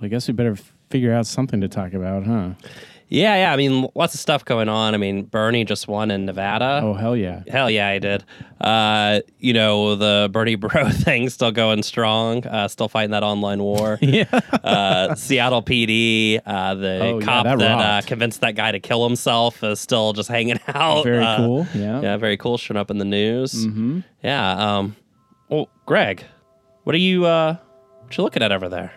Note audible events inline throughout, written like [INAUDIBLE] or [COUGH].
I guess we better figure out something to talk about, huh? Yeah, yeah. I mean, lots of stuff going on. I mean, Bernie just won in Nevada. Oh hell yeah! Hell yeah, I did. Uh, you know, the Bernie [LAUGHS] Bro thing still going strong, uh, still fighting that online war. [LAUGHS] Yeah. uh, Seattle PD, uh, the Oh, yeah, cop that that, uh, convinced that guy to kill himself is still just hanging [LAUGHS] out. Very Uh, cool. Yeah. Yeah, very cool. Showing up in the news. Mm-hmm. Yeah. Um. Well, Greg, what are you? Uh, what you looking at over there?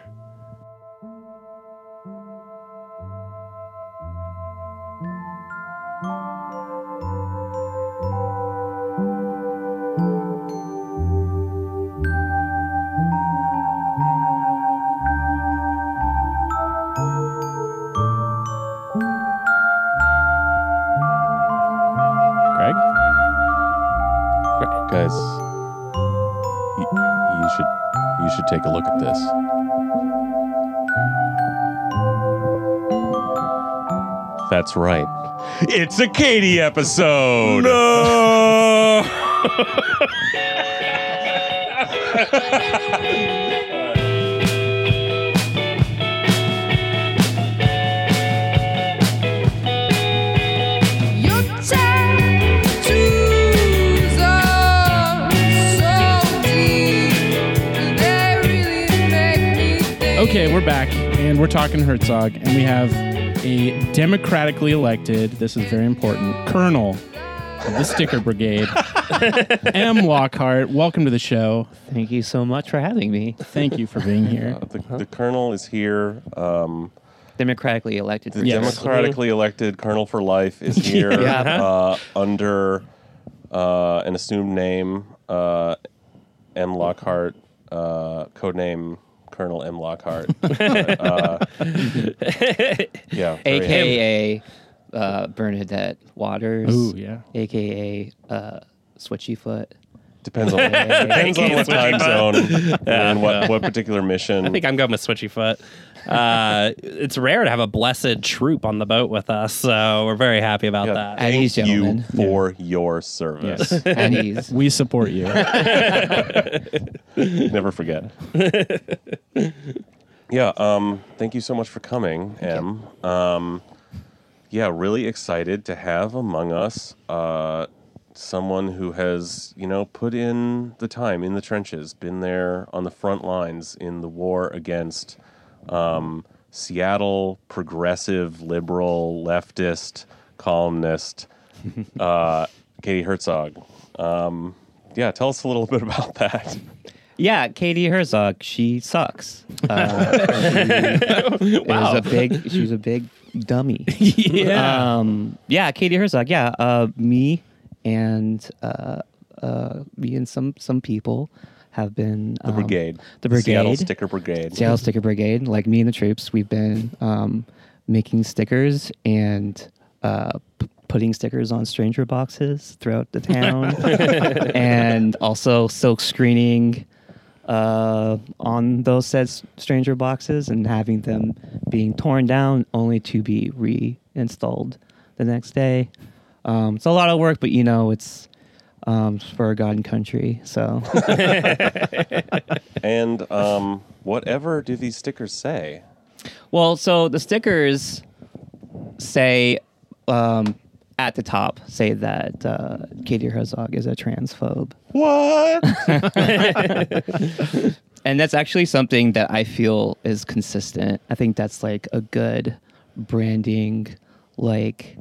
That's right. It's a Katie episode. No. [LAUGHS] Your tattoos are so deep, they really make me think. Okay, we're back, and we're talking Herzog, and we have a democratically elected. This is very important. Colonel of the Sticker Brigade, [LAUGHS] M. Lockhart. Welcome to the show. Thank you so much for having me. Thank you for being here. Uh, the, the colonel is here. Um, Democratically elected. the Yes. democratically elected colonel for life is [LAUGHS] here Yeah. uh, under uh, an assumed name, uh, M. Lockhart, uh, codename Colonel M. Lockhart. [LAUGHS] uh, yeah. AKA uh, Bernadette Waters. Ooh, yeah. AKA uh, Switchy Foot. Depends on depends [LAUGHS] on what time zone and what, what particular mission. I think I'm going with Switchy Foot. Uh, it's rare to have a blessed troop on the boat with us, so we're very happy about Yeah, that. At ease, thank you gentlemen. for your service. Yes. At ease. [LAUGHS] We support you. [LAUGHS] Never forget. yeah. Um. Thank you so much for coming, Em. Um. Yeah. Really excited to have among us uh, someone who has you know put in the time in the trenches, been there on the front lines in the war against um, Seattle progressive liberal leftist columnist [LAUGHS] uh, Katie Herzog. Um, yeah, tell us a little bit about that. Yeah, Katie Herzog. She sucks. Uh, [LAUGHS] she Wow. is a big. She was a big dummy. [LAUGHS] yeah. Um, yeah, Katie Herzog. Yeah, uh, me and uh, uh, me and some some people have been The um, brigade. The brigade, Seattle. Sticker Brigade. Seattle Sticker Brigade, like me and the troops, we've been um, making stickers and uh, p- putting stickers on stranger boxes throughout the town, [LAUGHS] and also silk screening uh, on those said stranger boxes and having them being torn down only to be reinstalled the next day. Um, it's a lot of work, but you know it's um, for God and country. So [LAUGHS] And um, whatever do these stickers say? Well, so the stickers say um, at the top say that uh, Katie Herzog is a transphobe, What? [LAUGHS] [LAUGHS] and that's actually something that I feel is consistent. I think that's like a good branding, like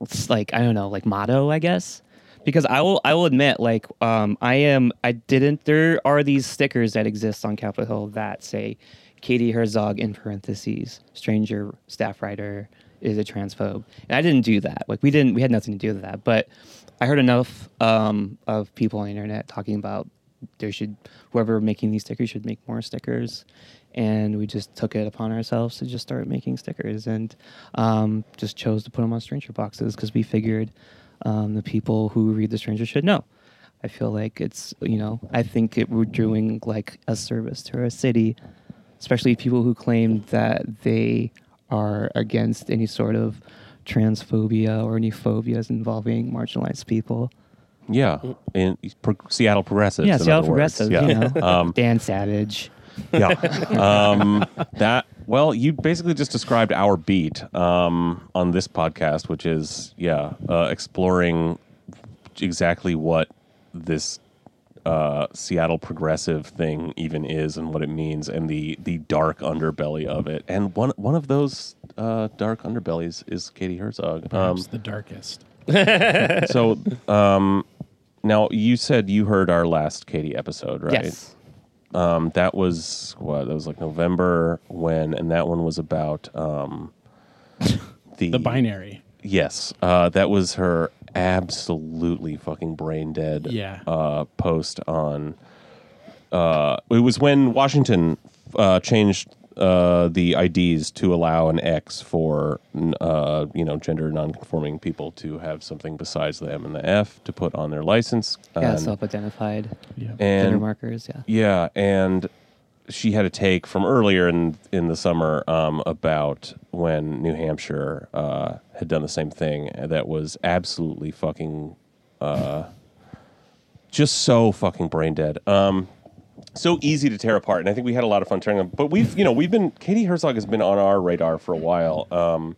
it's like I don't know, like motto, I guess. Because I will, I will admit, like um, I am, I didn't. There are these stickers that exist on Capitol Hill that say Katie Herzog in parentheses, stranger staff writer is a transphobe, and I didn't do that. Like we didn't, we had nothing to do with that. But I heard enough um, of people on the internet talking about there should whoever making these stickers should make more stickers and we just took it upon ourselves to just start making stickers and um, just chose to put them on stranger boxes because we figured um, the people who read the stranger should know i feel like it's you know i think it, we're doing like a service to our city especially people who claim that they are against any sort of transphobia or any phobias involving marginalized people yeah, in pro- Seattle progressives. yeah seattle other words. progressive Yeah. you know [LAUGHS] Um, dan savage Yeah. Um, that well, you basically just described our beat um, on this podcast, which is yeah, uh, exploring exactly what this uh, Seattle progressive thing even is and what it means, and the the dark underbelly of it. And one one of those uh, dark underbellies is Katie Herzog. Um, Perhaps the darkest. [LAUGHS] so um, now you said you heard our last Katie episode, right? Yes. Um, that was what that was like November when, and that one was about um, [LAUGHS] the The binary. Yes, uh, that was her absolutely fucking brain dead. Yeah. Uh, post on. Uh, it was when Washington uh, changed uh, the IDs to allow an X for uh, you know gender nonconforming people to have something besides the M and the F to put on their license. Yeah, And- self-identified Yeah. gender markers. Yeah. yeah, and she had a take from earlier in in the summer um, about when New Hampshire uh, had done the same thing. That was absolutely fucking, uh, just so fucking brain dead. Um, so easy to tear apart, and I think we had a lot of fun tearing them. But we've, you know, we've been Katie Herzog has been on our radar for a while. Um,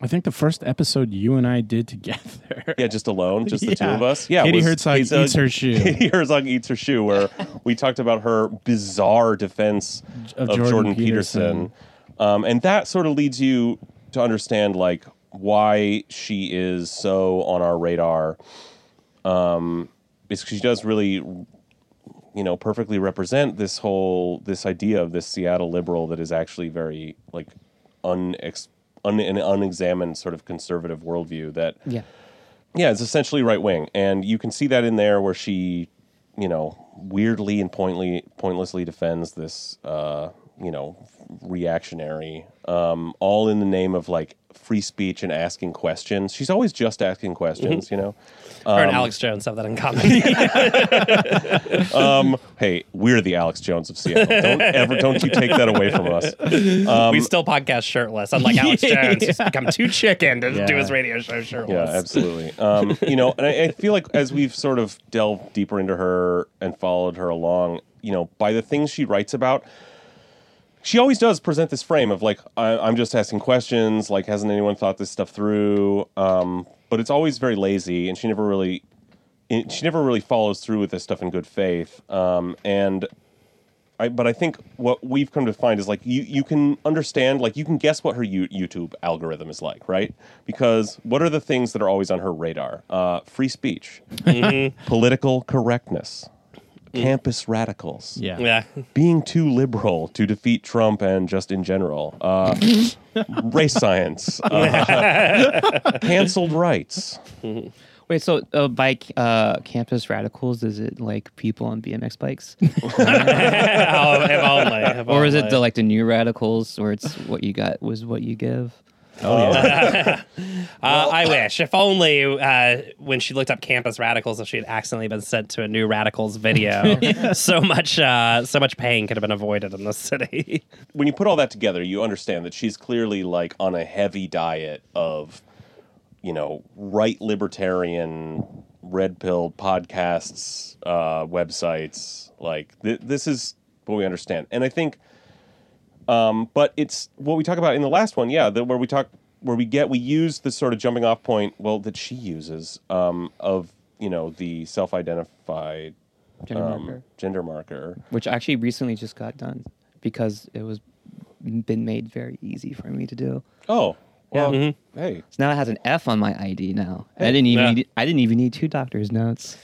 I think the first episode you and I did together. [LAUGHS] yeah, just alone, just the two of us. Yeah, Katie Herzog Katie- eats her shoe. [LAUGHS] Katie Herzog eats her shoe, where we talked about her bizarre defense Of of, Jordan Jordan, Peterson. Peterson, um, and that sort of leads you to understand like why she is so on our radar. Um, is 'cause she does really, you know, perfectly represent this whole this idea of this Seattle liberal that is actually very like unex, un, an unexamined sort of conservative worldview that Yeah. yeah, it's essentially right wing, and you can see that in there where she, you know, weirdly and pointly, pointlessly defends this, uh, you know, reactionary, um, all in the name of like free speech and asking questions. She's always just asking questions, you know. Her and Alex Jones have that in common. [LAUGHS] Um, hey, we're the Alex Jones of Seattle. Don't ever, don't you take that away from us. [LAUGHS] we still podcast shirtless, unlike Alex [LAUGHS] Jones, who's become too chicken to Yeah. do his radio show shirtless. Yeah, absolutely. Um, you know, and I, I feel like as we've sort of delved deeper into her and followed her along, you know, by the things she writes about, she always does present this frame of like, I, I'm just asking questions. Like, hasn't anyone thought this stuff through? Um, but it's always very lazy, and she never really, it- she never really follows through with this stuff in good faith. Um, and I, but I think what we've come to find is like you, you can understand, like you can guess what her U- YouTube algorithm is like, right? Because what are the things that are always on her radar? Uh, free speech, political correctness, campus radicals, Yeah. Yeah. being too liberal to defeat Trump and just in general, uh, [LAUGHS] race science, uh, [LAUGHS] canceled rights. [LAUGHS] Wait, so uh, by uh, campus radicals, is it like people on BMX bikes, if only. if or is it the like the new radicals, where it's what you got was what you give? Oh yeah, [LAUGHS] Uh, I wish. If only uh, when she looked up campus radicals, if she had accidentally been sent to a new radicals video, [LAUGHS] so much, uh, so much pain could have been avoided in this city. [LAUGHS] when you put all that together, you understand that she's clearly like on a heavy diet of, you know, right libertarian, red pilled podcasts, uh, websites. Like th- this is what we understand, and I think. Um, but it's what we talk about in the last one, yeah, the, where we talk, where we get, we use the sort of jumping off point, well, that she uses um, of you know the self-identified Gender um, marker, gender marker. which actually recently just got done because it was been made very easy for me to do. Oh, well, Mm-hmm. hey, So now it has an F on my ID now. I didn't even Yeah. need, I didn't even need two doctors' notes.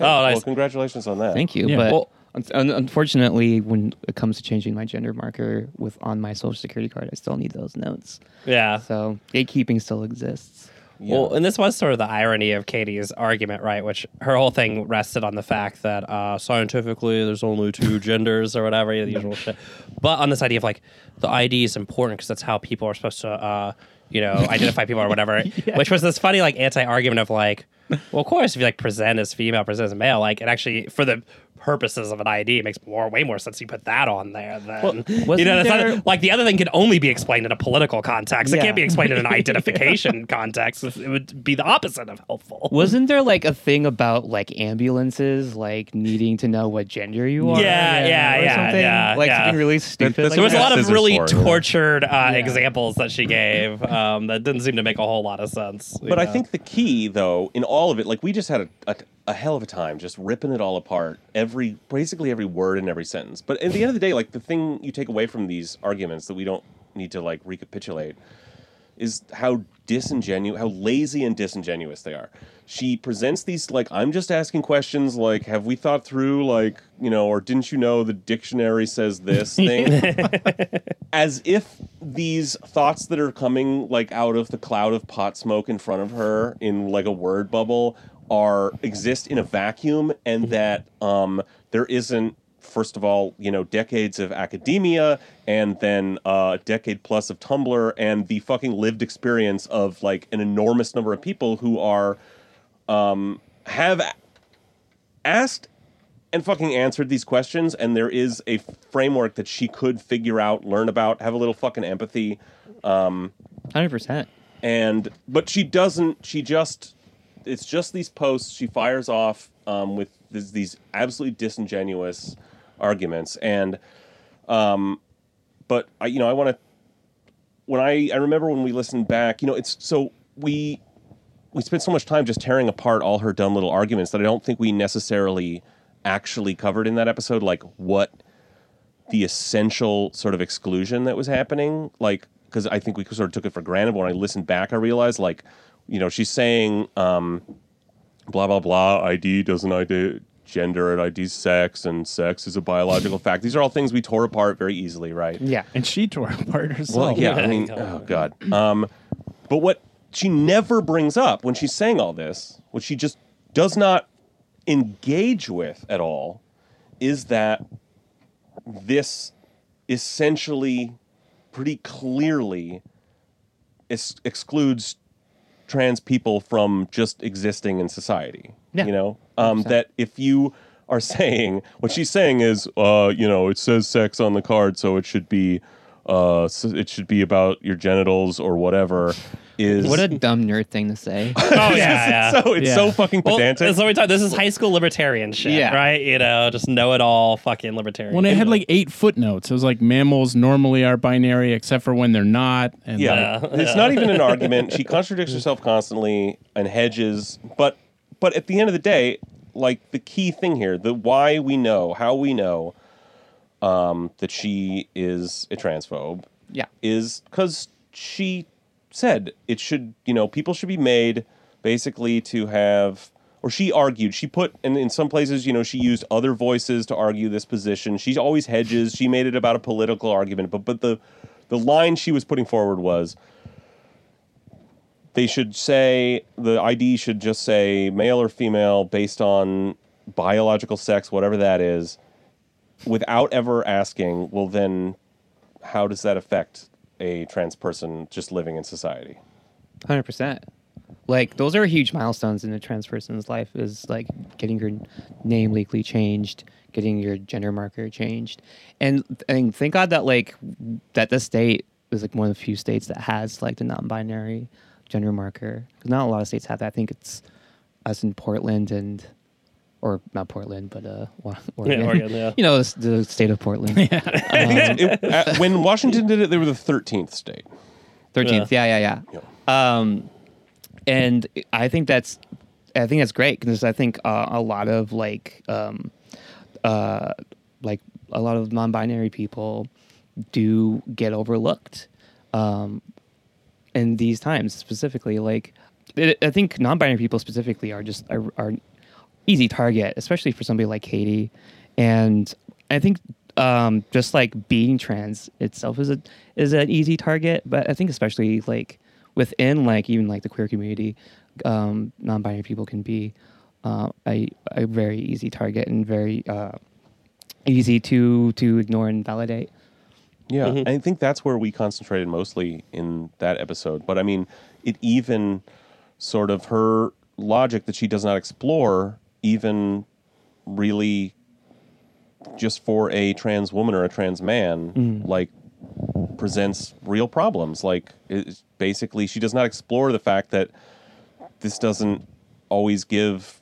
Oh, well, nice. congratulations on that. Thank you. Yeah. But Well- un- un- unfortunately, when it comes to changing my gender marker with on my social security card, I still need those notes. Yeah. So gatekeeping still exists. Well, and this was sort of the irony of Katie's argument, right? Which her whole thing rested on the fact that uh, scientifically there's only two [LAUGHS] genders or whatever, the usual shit. But on this idea of like the ID is important because that's how people are supposed to, uh, you know, [LAUGHS] identify people or whatever. Which was this funny like anti-argument of like, well, of course, if you like present as female, present as male, like it actually for the purposes of an ID, it makes more way more sense you put that on there than Well, you know. There- not, like the other thing can only be explained in a political context. It can't be explained in an [LAUGHS] identification context. It would be the opposite of helpful. Wasn't there like a thing about like ambulances like needing to know what gender you are? Yeah, yeah, or yeah, something? yeah, Like yeah. something really stupid. that's like There was a lot of really for tortured uh, examples that she gave um, that didn't seem to make a whole lot of sense. you But I think the key, though, in all of it, like we just had a, a, a hell of a time just ripping it all apart, every basically every word in every sentence. But at the end of the day, like the thing you take away from these arguments that we don't need to like recapitulate is how disingenuous, how lazy and disingenuous they are. She presents these like I'm just asking questions like have we thought through like you know or didn't you know the dictionary says this [LAUGHS] thing as if these thoughts that are coming like out of the cloud of pot smoke in front of her in like a word bubble are exist in a vacuum and that um there isn't first of all you know decades of academia and then uh, a decade plus of tumblr and the fucking lived experience of like an enormous number of people who are um have asked and fucking answered these questions and there is a framework that she could figure out learn about have a little fucking empathy hundred percent. and but she doesn't she just it's just these posts. She fires off um, with these, these absolutely disingenuous arguments. And um but i you know i want to when i i remember when we listened back you know it's so we we spent so much time just tearing apart all her dumb little arguments that i don't think we necessarily actually covered in that episode like what the essential sort of exclusion that was happening. Like because i think we sort of took it for granted. But when i listened back i realized like you know she's saying um blah blah blah id doesn't id gender it IDs sex and sex is a biological fact these are all things we tore apart very easily right Yeah. And she tore apart herself. well, yeah, I mean, oh god. Um, but what she never brings up when she's saying all this, what she just does not engage with at all, is that this essentially, pretty clearly, ex- excludes trans people from just existing in society. Yeah. You know, um, that if you are [LAUGHS] saying what she's saying is, uh, you know, it says sex on the card, so it should be, uh, s it should be about your genitals or whatever. Is What a dumb nerd thing to say. [LAUGHS] oh yeah, yeah. [LAUGHS] so it's Yeah. so fucking well, pedantic. so we talk, this is high school libertarian shit, Yeah. right? You know, just know it all, fucking libertarian. When it had like eight footnotes, it was like mammals normally are binary except for when they're not. And Yeah, like, it's not even an [LAUGHS] argument. She contradicts herself constantly and hedges. But but at the end of the day, like the key thing here, the why we know, how we know um, that she is a transphobe, yeah. is because she said it should. You know, people should be made basically to have. Or she argued. She put, and in some places, you know, she used other voices to argue this position. She always hedges. She made it about a political argument, but but the the line she was putting forward was they should say the ID should just say male or female based on biological sex, whatever that is, without ever asking, well, then how does that affect a trans person just living in society? Hundred percent. Like those are huge milestones in a trans person's life. Is like getting your name legally changed, getting your gender marker changed, and and thank God that like that the state is like one of the few states that has like the non-binary gender marker. Because not a lot of states have that. I think it's us in Portland and or not Portland, but uh, Wa- Oregon. [LAUGHS] Oregon, yeah. [LAUGHS] you know, the, the state of Portland. I think [LAUGHS] it, uh, when Washington did it, they were the 13th state. Thirteenth, yeah, yeah, yeah. Um, and I think that's, I think that's great because I think uh, a lot of like, um, uh, like a lot of non-binary people do get overlooked, um, in these times specifically. Like, it, I think non-binary people specifically are just are, are easy target, especially for somebody like Katie. And I think um, just like being trans itself is a is an easy target, but I think especially like within like even like the queer community, um, non-binary people can be uh, a a very easy target and very uh, easy to to ignore and validate. Yeah, I think that's where we concentrated mostly in that episode. But I mean, it even sort of her logic that she does not explore even really just for a trans woman or a trans man, mm. like presents real problems. Like it's basically, she does not explore the fact that this doesn't always give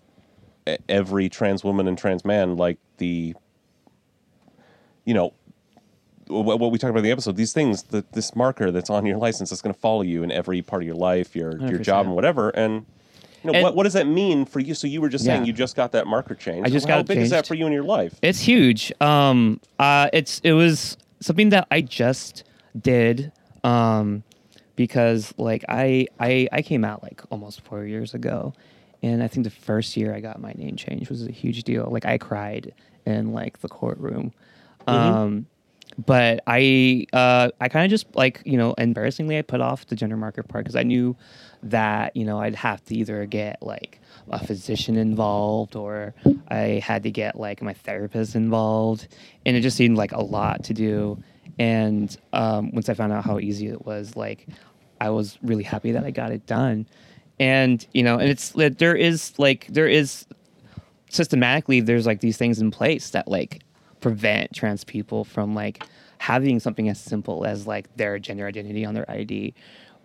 every trans woman and trans man like the, you know, what, we talked about in the episode. These things, the, this marker that's on your license, that's going to follow you in every part of your life, your your job and whatever. And you know, what, what does that mean for you? So you were just saying Yeah. you just got that marker change. I just How got it big is that for you in your life? It's huge. Um, uh, it's it was something that I just did. Um, because like I I I came out like almost four years ago, and I think the first year I got my name changed was a huge deal. Like I cried in like the courtroom. Um, but I uh, I kind of just like you know embarrassingly I put off the gender marker part because I knew that you know I'd have to either get like a physician involved or I had to get like my therapist involved, and it just seemed like a lot to do. And um, once I found out how easy it was, like I was really happy that I got it done. And you know, and it's there is like there is systematically there's like these things in place that like prevent trans people from like having something as simple as like their gender identity on their ID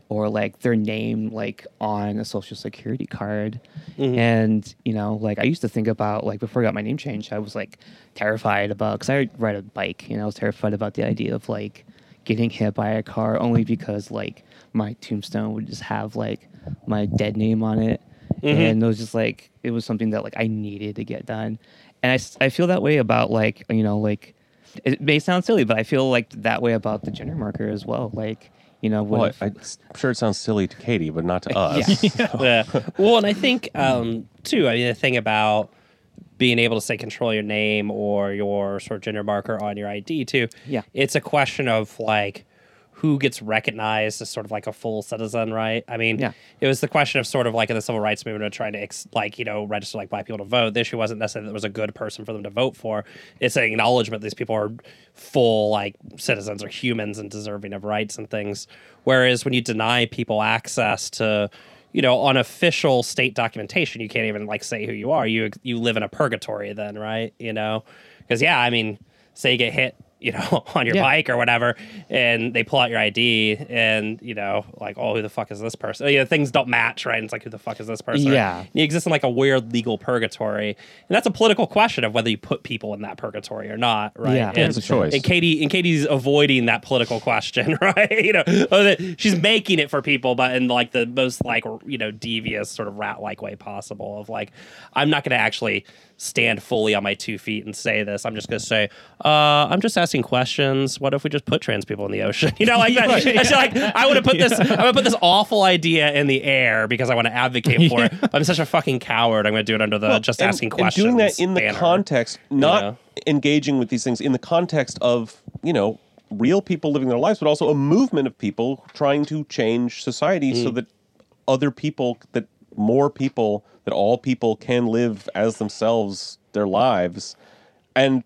or like their name like on a social security card. Mm-hmm. And you know like i used to think about like before i got my name changed i was like terrified about because i ride a bike you know i was terrified about the idea of like getting hit by a car only because like my tombstone would just have like my dead name on it. Mm-hmm. And it was just like it was something that like i needed to get done and I, I feel that way about like you know like it may sound silly but i feel like that way about the gender marker as well like you know what Well, if- I, I'm sure it sounds silly to Katie, but not to [LAUGHS] us. [LAUGHS] yeah. Well, and I think um, too. I mean, the thing about being able to say control your name or your sort of gender marker on your ID too. Yeah. it's a question of like who gets recognized as sort of like a full citizen, right? I mean, Yeah. it was the question of sort of like in the civil rights movement of trying to ex- like you know register like black people to vote. The issue wasn't necessarily that there was a good person for them to vote for. It's an acknowledgement these people are full like citizens or humans and deserving of rights and things. Whereas when you deny people access to you know, on official state documentation, you can't even like say who you are. You you live in a purgatory then, right? You know, because yeah, I mean, say you get hit, you know, [LAUGHS] on your Yeah. bike or whatever, and they pull out your ID, and you know, like, oh, who the fuck is this person? You know, things don't match, right? And it's like, who the fuck is this person? Yeah. you exist in like a weird legal purgatory, and that's a political question of whether you put people in that purgatory or not, right? Yeah. And- it's a choice. and Katie and Katie's avoiding that political question, [LAUGHS] right? You know, she's making it for people, but in like the most like you know devious sort of rat like way possible. Of like, I'm not going to actually stand fully on my two feet and say this. I'm just going to say, uh, I'm just asking questions. What if we just put trans people in the ocean? [LAUGHS] You know, like [LAUGHS] that. It's like I want to put this. [LAUGHS] I to put this awful idea in the air because I want to advocate for it. I'm such a fucking coward. I'm going to do it under the Well, just and- asking questions. Doing that in the banner. context, not know? engaging with these things in the context of, you know, real people living their lives, but also a movement of people trying to change society Mm. so that other people, that more people, that all people can live as themselves their lives. And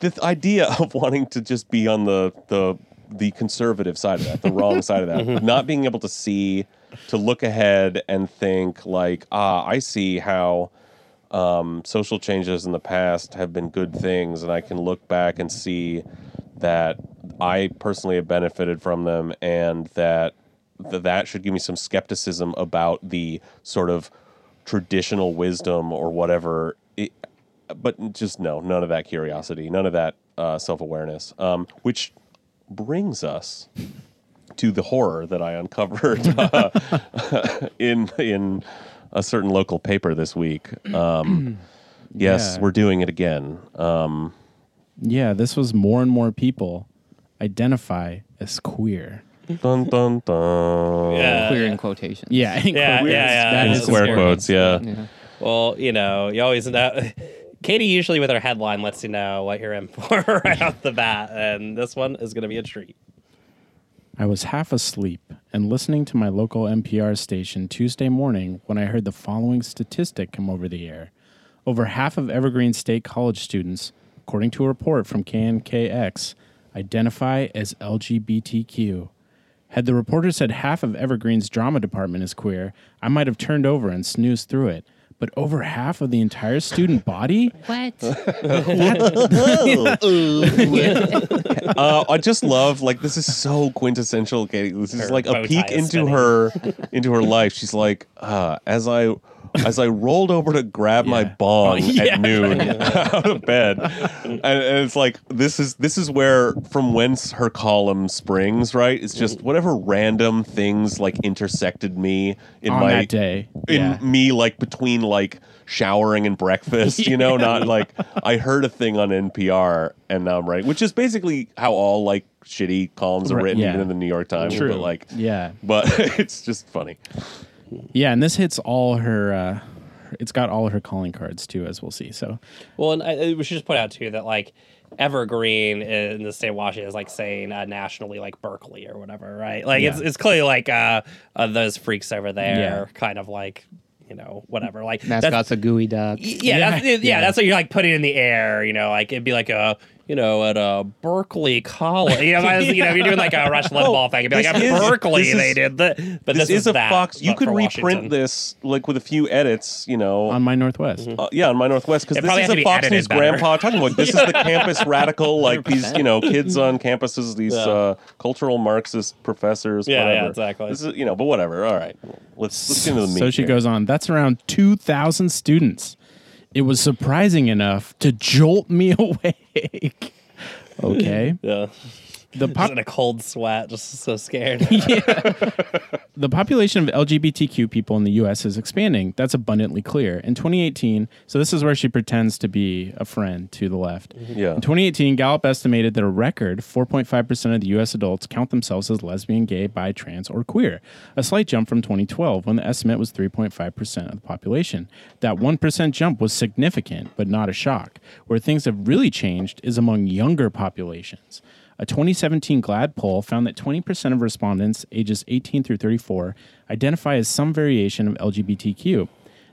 the idea [LAUGHS] of wanting to just be on the the the conservative side of that, the wrong side of that, [LAUGHS] Mm-hmm. not being able to see, to look ahead and think like, ah, I see how um, social changes in the past have been good things, and I can look back and see that I personally have benefited from them, and that th- that should give me some skepticism about the sort of traditional wisdom or whatever. It, but just no, none of that curiosity, none of that uh, self awareness, um, which brings us to the horror that I uncovered [LAUGHS] uh, in in a certain local paper this week. Um, [CLEARS THROAT] yes, Yeah. we're doing it again. Um, Yeah, this was more and more people identify as queer. Dun dun dun. Yeah. clear in quotations. Yeah, Yeah, yeah, yeah. That In is Square important. quotes, yeah. Yeah. Well, you know, you always know. Katie usually with her headline lets you know what you're in for [LAUGHS] right off the bat, and this one is going to be a treat. I was half asleep and listening to my local NPR station Tuesday morning when I heard the following statistic come over the air. Over half of Evergreen State College students, according to a report from KNKX, identify as LGBTQ. Had the reporter said half of Evergreen's drama department is queer, I might have turned over and snoozed through it. but over half of the entire student body. What? [LAUGHS] [LAUGHS] uh, I just love like this is so quintessential. Katie. This is Her like bow a tie peek is into spinning. her into her life. She's like, uh, as I as I rolled over to grab my bong Oh, [LAUGHS] yeah. at noon [LAUGHS] out of bed, and, and it's like this is this is where from whence her column springs. Right? It's just whatever random things like intersected me in on my that day. in yeah. me like between like showering and breakfast, you know, not like I heard a thing on NPR and now I'm writing, which is basically how all like shitty columns are written, yeah. even in the New York Times. True. But like, Yeah. but [LAUGHS] it's just funny. Yeah, and this hits all her. Uh, it's got all her calling cards too, as we'll see. So Well, and I, we should just point out too that like Evergreen in the state of Washington is like saying uh, nationally like Berkeley or whatever, right? Like it's it's clearly like uh, uh those freaks over there, Yeah. kind of like you know whatever. Like Mascot's a geoduck. yeah, Yeah, that's, yeah, yeah. that's what you're like putting in the air. You know, like it'd be like a you know at a Berkeley College. [LAUGHS] You know, you know, if you're doing like a [LAUGHS] Rush Limbaugh thing, it'd be like this at is- Berkeley this is- they did the. But This, this, is, a that, Fox. You could reprint Washington. this like with a few edits, you know. on my Northwest. uh, yeah, on my Northwest because this is a Fox News better. grandpa talking about. This is the [LAUGHS] campus radical, like these, you know, kids on campuses, these Yeah. uh, cultural Marxist professors. Yeah, yeah, exactly. This is, you know, but whatever. All right, let's let's get into the meat. So she here. goes on. That's around two thousand students. It was surprising enough to jolt me [LAUGHS] awake. Okay. Yeah, [LAUGHS] The just pop- in a cold sweat, just so scared. [LAUGHS] [LAUGHS] the population of LGBTQ people in the US is expanding. That's abundantly clear. In 2018, so this is where she pretends to be a friend to the left. Mm-hmm. Yeah. In 2018, Gallup estimated that a record 4.5% of the US adults count themselves as lesbian, gay, bi, trans, or queer, a slight jump from 2012 when the estimate was 3.5% of the population. That 1% jump was significant, but not a shock. Where things have really changed is among younger populations. A 2017 GLAAD poll found that 20% of respondents ages 18 through 34 identify as some variation of LGBTQ.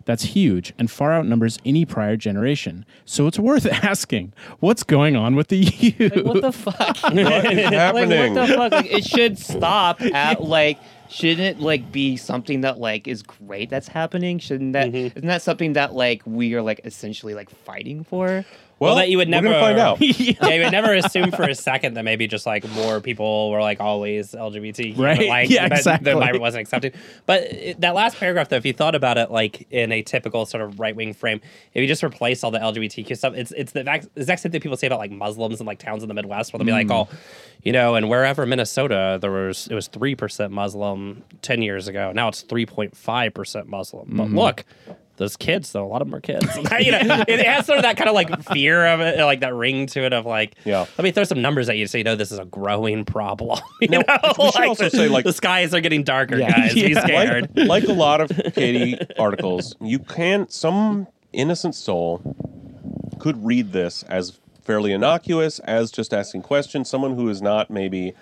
That's huge and far outnumbers any prior generation. So it's worth [LAUGHS] asking what's going on with the [LAUGHS] youth? What the fuck? What [LAUGHS] is like happening? what the fuck? Like, it should stop at like shouldn't it like be something that like is great that's happening? Shouldn't that Mm-hmm. not that something that like we are like essentially like fighting for? Well, that you would never find out. [LAUGHS] [LAUGHS] yeah, you would never assume for a second that maybe just like more people were like always LGBT, Right. Like, [LAUGHS] Yeah, that, exactly. That Myra wasn't accepted. But it, that last paragraph, though, if you thought about it, like in a typical sort of right wing frame, if you just replace all the LGBTQ stuff, it's it's the exact exact same thing people say about like Muslims and like towns in the Midwest, where they'll be like, oh, you know, and wherever Minnesota there was it was three percent Muslim ten years ago. Now it's three point five percent Muslim. But mm-hmm. look. Those kids, though, a lot of them are kids. [LAUGHS] [LAUGHS] you know, it has sort of that kind of like fear of it, like that ring to it of like, Yeah. let me throw some numbers at you so you know this is a growing problem. [LAUGHS] You Now, know, we should also the, say, like- the skies are getting darker, Yeah. guys. Be scared. like, like a lot of Katie articles, you can't. some innocent soul could read this as fairly innocuous, as just asking questions. Someone who is not maybe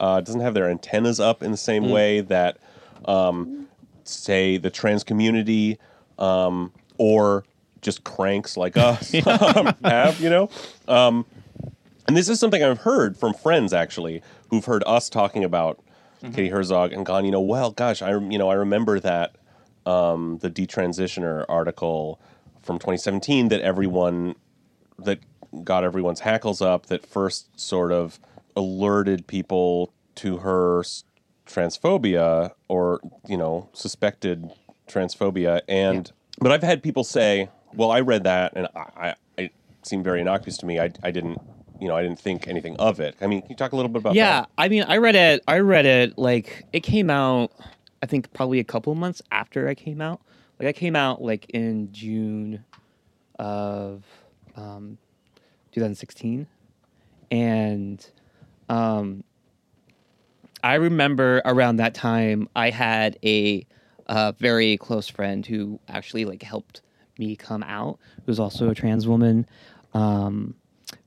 uh, doesn't have their antennas up in the same way that, um, say, the trans community um, or just cranks like us [LAUGHS] um, have. You know. Um, and this is something I've heard from friends actually who've heard us talking about Katie Herzog and gone, you know, well, gosh, I you know I remember that um, the detransitioner article from 2017 that everyone that got everyone's hackles up that first sort of alerted people to her transphobia or you know suspected transphobia and but I've had people say, well, I read that and I, I it seemed very innocuous to me. I, I didn't you know I didn't think anything of it. I mean, can you talk a little bit about that? Yeah, that? I mean, I read it. I read it like it came out. I think probably a couple months after I came out. Like I came out like in June of um, 2016, and um, I remember around that time I had a, uh very close friend who actually like helped me come out. Who was also a trans woman. Um,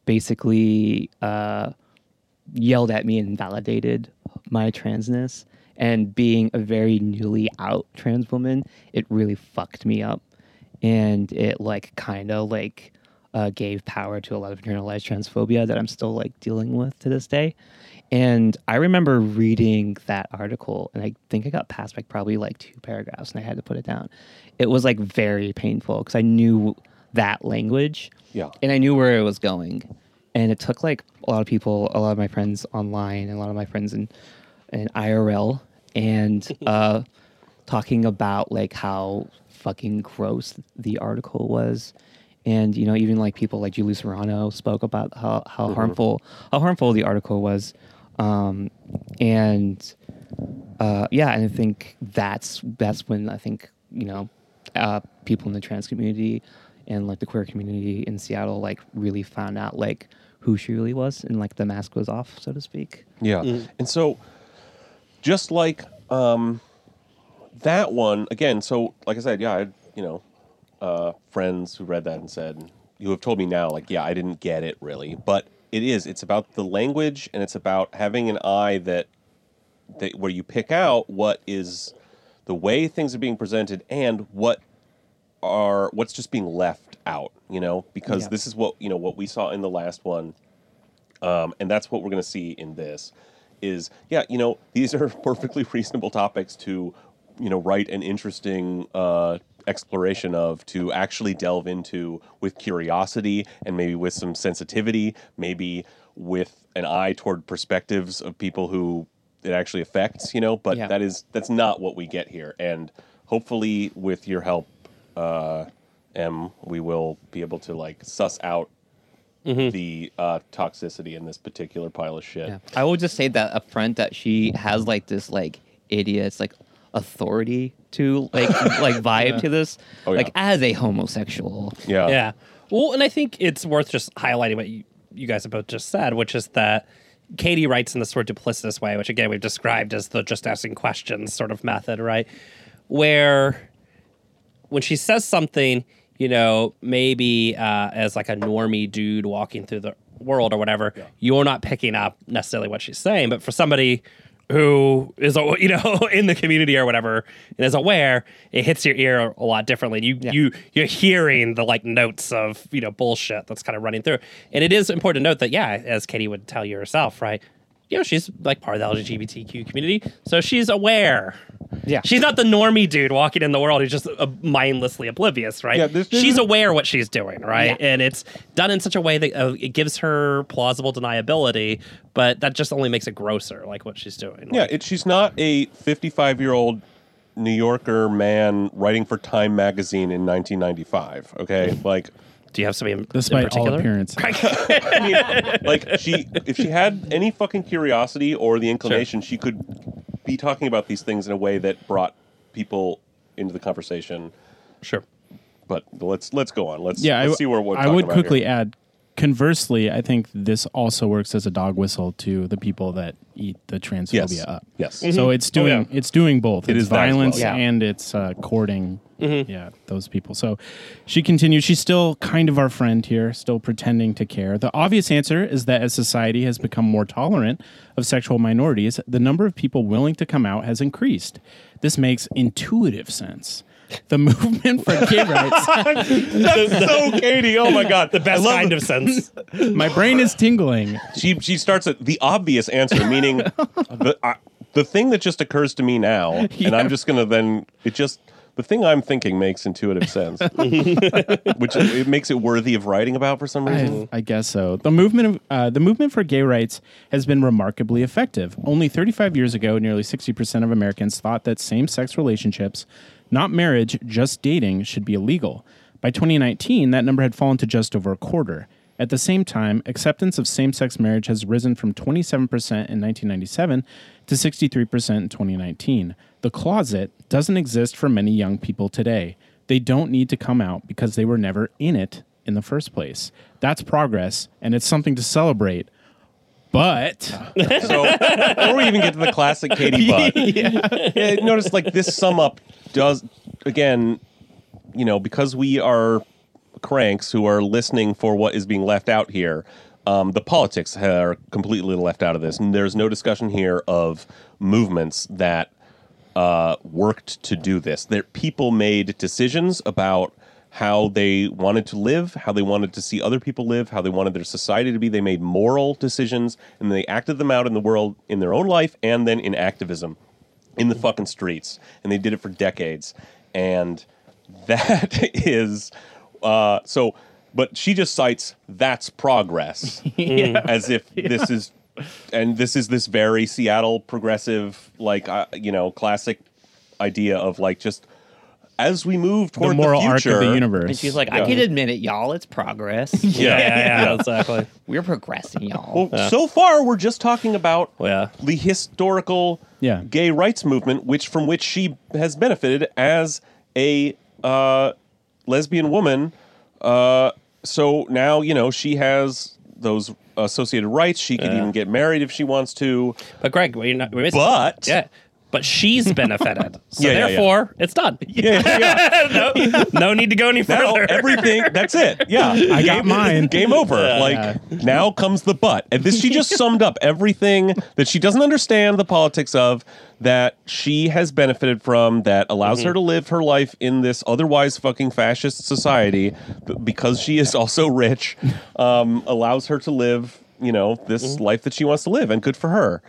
basically uh, yelled at me and validated my transness. And being a very newly out trans woman, it really fucked me up. And it like kind of like uh, gave power to a lot of internalized transphobia that I'm still like dealing with to this day. And I remember reading that article, and I think I got past like probably like two paragraphs, and I had to put it down. It was like very painful because I knew that language, Yeah. and I knew where it was going. And it took like a lot of people, a lot of my friends online, and a lot of my friends in in IRL, and [LAUGHS] uh, talking about like how fucking gross the article was. And you know, even like people like Julie Serano spoke about how, how harmful how harmful the article was. Um, and uh, yeah, and I think that's that's when I think you know uh, people in the trans community and like the queer community in Seattle like really found out like who she really was and like the mask was off, so to speak. Yeah. And so just like um that one again, so like I said, yeah, I you know, uh friends who read that and said you have told me now like yeah, I didn't get it really, but it is it's about the language and it's about having an eye that that where you pick out what is the way things are being presented and what are what's just being left out, you know, because Yeah. this is what, you know, what we saw in the last one um, and that's what we're going to see in this is yeah you know these are [LAUGHS] perfectly reasonable topics to you know write an interesting uh, exploration of to actually delve into with curiosity and maybe with some sensitivity maybe with an eye toward perspectives of people who it actually affects you know but Yeah. that is that's not what we get here and hopefully with your help uh m we will be able to like suss out the uh, toxicity in this particular pile of shit. Yeah. I will just say that up front that she has like this like idiot's like authority to like [LAUGHS] like vibe to this. Oh, yeah. Like as a homosexual. Yeah. Yeah. Well, and I think it's worth just highlighting what you, you guys have both just said, which is that Katie writes in this sort of duplicitous way, which again we've described as the just asking questions sort of method, right? Where when she says something, you know, maybe uh, as like a normie dude walking through the world or whatever, you're not picking up necessarily what she's saying. But for somebody who is, [LAUGHS] you know, in the community or whatever and is aware, it hits your ear a lot differently. You you you're hearing the like notes of you know bullshit that's kind of running through. And it is important to note that yeah, as Katie would tell you herself, right? You know, she's like part of the LGBTQ community, so she's aware. Yeah. She's not the normie dude walking in the world who's just uh, mindlessly oblivious, right? Yeah, this- this she's aware what she's doing, right? Yeah. And it's done in such a way that uh, it gives her plausible deniability, but that just only makes it grosser, like what she's doing. Yeah, Like, it, she's not a 55 year old New Yorker man writing for Time magazine in 1995. Okay, [LAUGHS] like, do you have somebody in, in Despite all particular? appearances. [LAUGHS] I mean, like she, if she had any fucking curiosity or the inclination, she could be talking about these things in a way that brought people into the conversation. Sure. But let's let's go on. Let's, yeah, I, let's see where we're. I talking would about quickly here. add. Conversely, I think this also works as a dog whistle to the people that eat the transphobia Yes. up. Yes. So it's doing yeah. it's doing both. It it's is that as well, violence yeah. and it's uh, courting. Yeah, those people. So she continues. She's still kind of our friend here, still pretending to care. The obvious answer is that as society has become more tolerant of sexual minorities, the number of people willing to come out has increased. This makes intuitive sense. The movement for gay [LAUGHS] rights. That's so Katie. Oh my god, The best kind of sense. [LAUGHS] My brain is tingling. she she starts at the obvious answer, meaning [LAUGHS] the uh, the thing that just occurs to me now, and I'm just gonna then it just the thing I'm thinking makes intuitive sense, which it makes it worthy of writing about for some reason. I, I guess so. The movement of uh, the movement for gay rights has been remarkably effective. Only 35 years ago, nearly 60% of Americans thought that same-sex relationships, not marriage, just dating, should be illegal. By 2019, that number had fallen to just over a quarter. At the same time, acceptance of same-sex marriage has risen from 27% in 1997 to 63% in 2019. The closet doesn't exist for many young people today. They don't need to come out because they were never in it in the first place. That's progress, and it's something to celebrate. But So before we even get to the classic Katie [LAUGHS] butt, yeah. notice like this sum up does again, you know, because we are cranks who are listening for what is being left out here. Um, the politics are completely left out of this, and there's no discussion here of movements that uh, worked to do this. There, people made decisions about how they wanted to live, how they wanted to see other people live, how they wanted their society to be. They made moral decisions and they acted them out in the world in their own life and then in activism in the fucking streets. And they did it for decades. And [LAUGHS] that is uh, so but she just cites that's progress [LAUGHS] as if this is and this is this very Seattle progressive like uh, you know classic idea of like just as we move toward The toward moral arc future, of the universe. And she's like, Yeah. I can admit it, y'all. It's progress. [LAUGHS] Yeah, yeah, yeah, exactly. We're progressing, y'all. Well, so far we're just talking about Yeah. the historical Yeah. gay rights movement, which from which she has benefited as a uh, lesbian woman. Uh, so now you know she has those associated rights. She can Yeah. even get married if she wants to. But Greg, we're not, we missed But yeah. But she's [LAUGHS] benefited, so Yeah, yeah, yeah. therefore it's done. [LAUGHS] yeah, yeah, [LAUGHS] no, no need to go any now further. everything. That's it. Yeah, I got Game- mine. Game over. like Yeah. now comes the butt, And this she just summed up everything that she doesn't understand the politics of that she has benefited from that allows her to live her life in this otherwise fucking fascist society because she is also rich um, allows her to live you know this life that she wants to live and good for her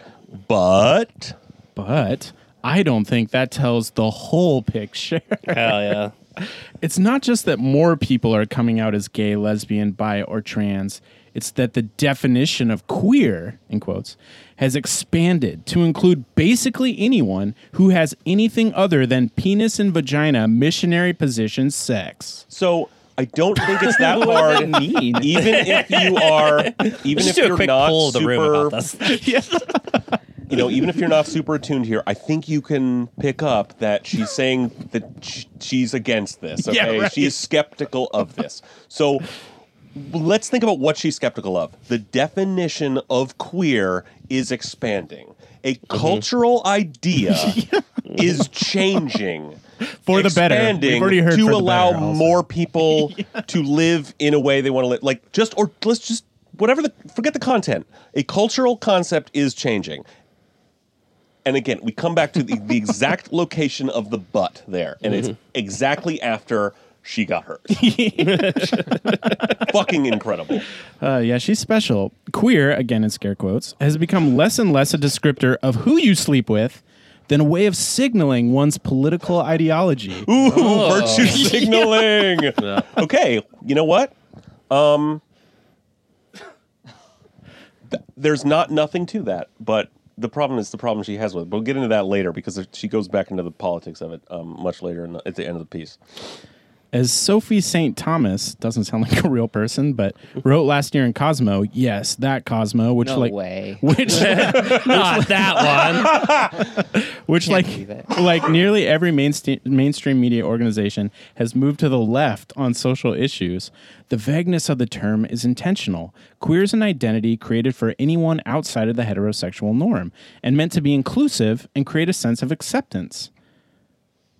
but but I don't think that tells the whole picture. Hell yeah. [LAUGHS] it's not just that more people are coming out as gay, lesbian, bi, or trans. It's that the definition of queer, in quotes, has expanded to include basically anyone who has anything other than penis and vagina missionary position sex. so I don't think it's that [LAUGHS] hard does mean? even if you are even Let's if do you're quick not poll of the super room about this. [LAUGHS] you know, even if you're not super attuned here, I think you can pick up that she's saying that sh- she's against this. Yeah, Okay, right. she is skeptical of this. So let's think about what she's skeptical of. The definition of queer is expanding. A Mm-hmm. cultural idea [LAUGHS] is changing For the better. We've expanding already heard to for the allow better also. more people [LAUGHS] to live in a way they want to live. Like just or let's just whatever the forget the content. A cultural concept is changing. And again, we come back to the, the exact [LAUGHS] location of the butt there, and it's exactly after she got hurt. [LAUGHS] Fucking incredible. Uh, yeah, she's special. Queer, again in scare quotes, has become less and less a descriptor of who you sleep with than a way of signaling one's political ideology. Ooh, virtue [LAUGHS] signaling. Okay, you know what? Um, th- there's not nothing to that, but the problem is the problem she has with it. We'll get into that later because she goes back into the politics of it um, much later in the, at the end of the piece. As Sophie St. Thomas, doesn't sound like a real person, but wrote last year in Cosmo, yes, that Cosmo, which No like way. [LAUGHS] which Not that one. [LAUGHS] which Can't like it. like nearly every mainstream mainstream media organization has moved to the left on social issues. The vagueness of the term is intentional. Queer is an identity created for anyone outside of the heterosexual norm and meant to be inclusive and create a sense of acceptance.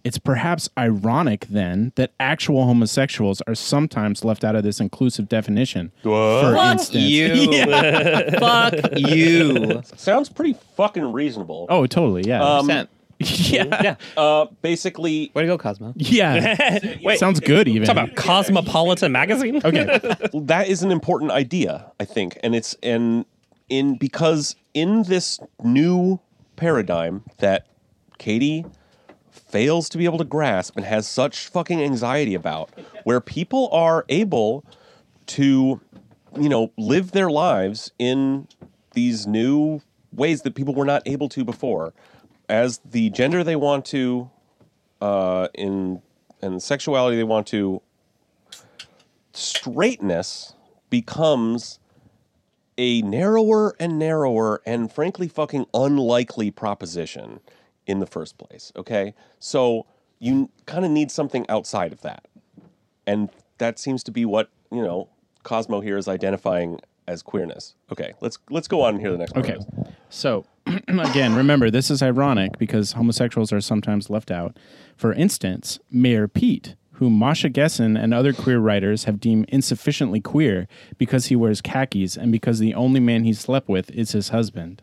It's perhaps ironic then that actual homosexuals are sometimes left out of this inclusive definition. For Fuck instance, you. [LAUGHS] [LAUGHS] Fuck you. Sounds pretty fucking reasonable. Oh, totally. Yeah. Um, [LAUGHS] yeah. Yeah. Uh, basically, Way to go, Cosmo. Yeah. Wait, Sounds good. Even. talk about Cosmopolitan magazine. okay. that is an important idea, I think, and it's and in because in this new paradigm that Katie fails to be able to grasp and has such fucking anxiety about, where people are able to, you know, live their lives in these new ways that people were not able to before, as the gender they want to, uh, in and sexuality they want to, straightness becomes a narrower and narrower and frankly fucking unlikely proposition in the first place. Okay. So you kind of need something outside of that. And that seems to be what, you know, Cosmo here is identifying as queerness. Okay, let's let's go on and hear the next part. Okay. So, [CLEARS THROAT] again, remember, this is ironic because homosexuals are sometimes left out. For instance, Mayor Pete, whom Masha Gessen and other queer writers have deemed insufficiently queer because he wears khakis and because the only man he slept with is his husband.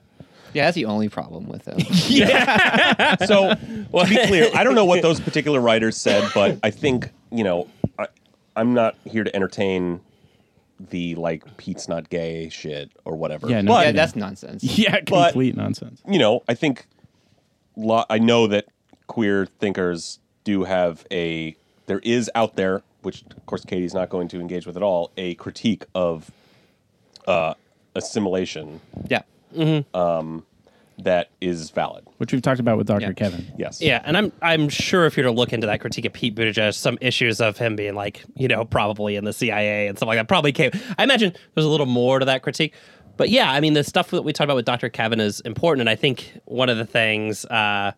Yeah, that's the only problem with him. [LAUGHS] [LAUGHS] So well, to be clear, I don't know what those particular writers said, but I think you know, I, I'm not here to entertain the like Pete's not gay shit or whatever. Yeah, no but yeah, that's nonsense. [LAUGHS] Yeah, But- complete nonsense. you know, I think lo- I know that queer thinkers do have a there is out there, which of course Katie's not going to engage with at all, a critique of uh, assimilation Yeah. That is valid. Which we've talked about with Dr. Yeah. Kevin. Yes. Yeah, and I'm I'm sure if you're to look into that critique of Pete Buttigieg, some issues of him being like, you know, probably in the CIA and stuff like that probably came. I imagine there's a little more to that critique, but yeah, I mean the stuff that we talked about with Dr. Kevin is important, and I think one of the things uh,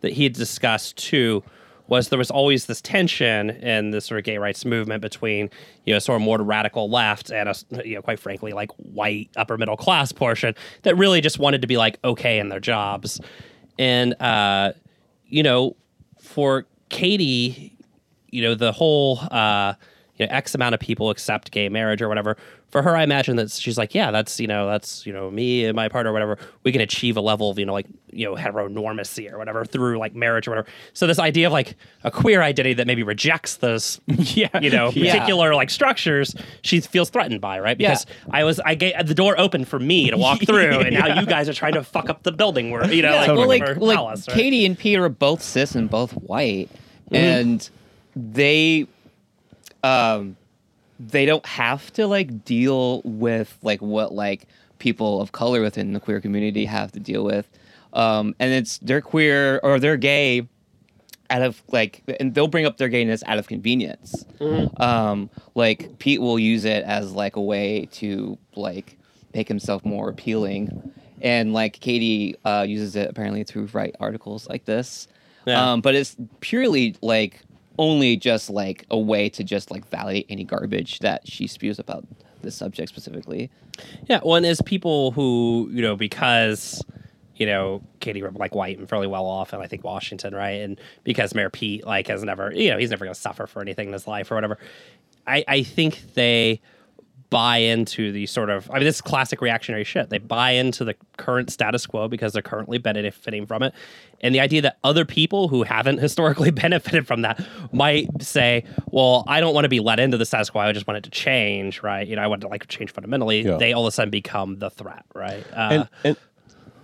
that he had discussed too was there was always this tension in the sort of gay rights movement between you know sort of more radical left and a you know quite frankly like white upper middle class portion that really just wanted to be like okay in their jobs. And uh you know for Katie you know the whole uh you know x amount of people accept gay marriage or whatever for her i imagine that she's like yeah that's you know that's you know me and my partner or whatever. We can achieve a level of you know like you know heteronormacy or whatever through like marriage or whatever. So this idea of like a queer identity that maybe rejects those [LAUGHS] Yeah. you know Yeah. particular like structures she feels threatened by right? Because i was i gave the door open for me to walk [LAUGHS] through and now you guys are trying to fuck up the building where you know like, well, like or like palace, right? Katie and Peter are both cis and both white, and they, um, they don't have to like deal with like what like people of color within the queer community have to deal with, um, and it's they're queer or they're gay out of like and they'll bring up their gayness out of convenience. Um like pete will use it as like a way to like make himself more appealing. And like katie uh uses it apparently to write articles like this. Yeah. um but it's purely like only just like a way to just like validate any garbage that she spews about this subject specifically Yeah, one is people who you know because you know Katie like white and fairly well off, and I think Washington, right? And because Mayor Pete like has never, you know, he's never going to suffer for anything in his life or whatever. I I think they buy into the sort of I mean this is classic reactionary shit. They buy into the current status quo because they're currently benefiting from it. And the idea that other people who haven't [LAUGHS] historically benefited from that might say, "Well, I don't want to be let into the status quo. I just want it to change, right? You know, I want to like change fundamentally." Yeah. They all of a sudden become the threat, right? Uh, and, and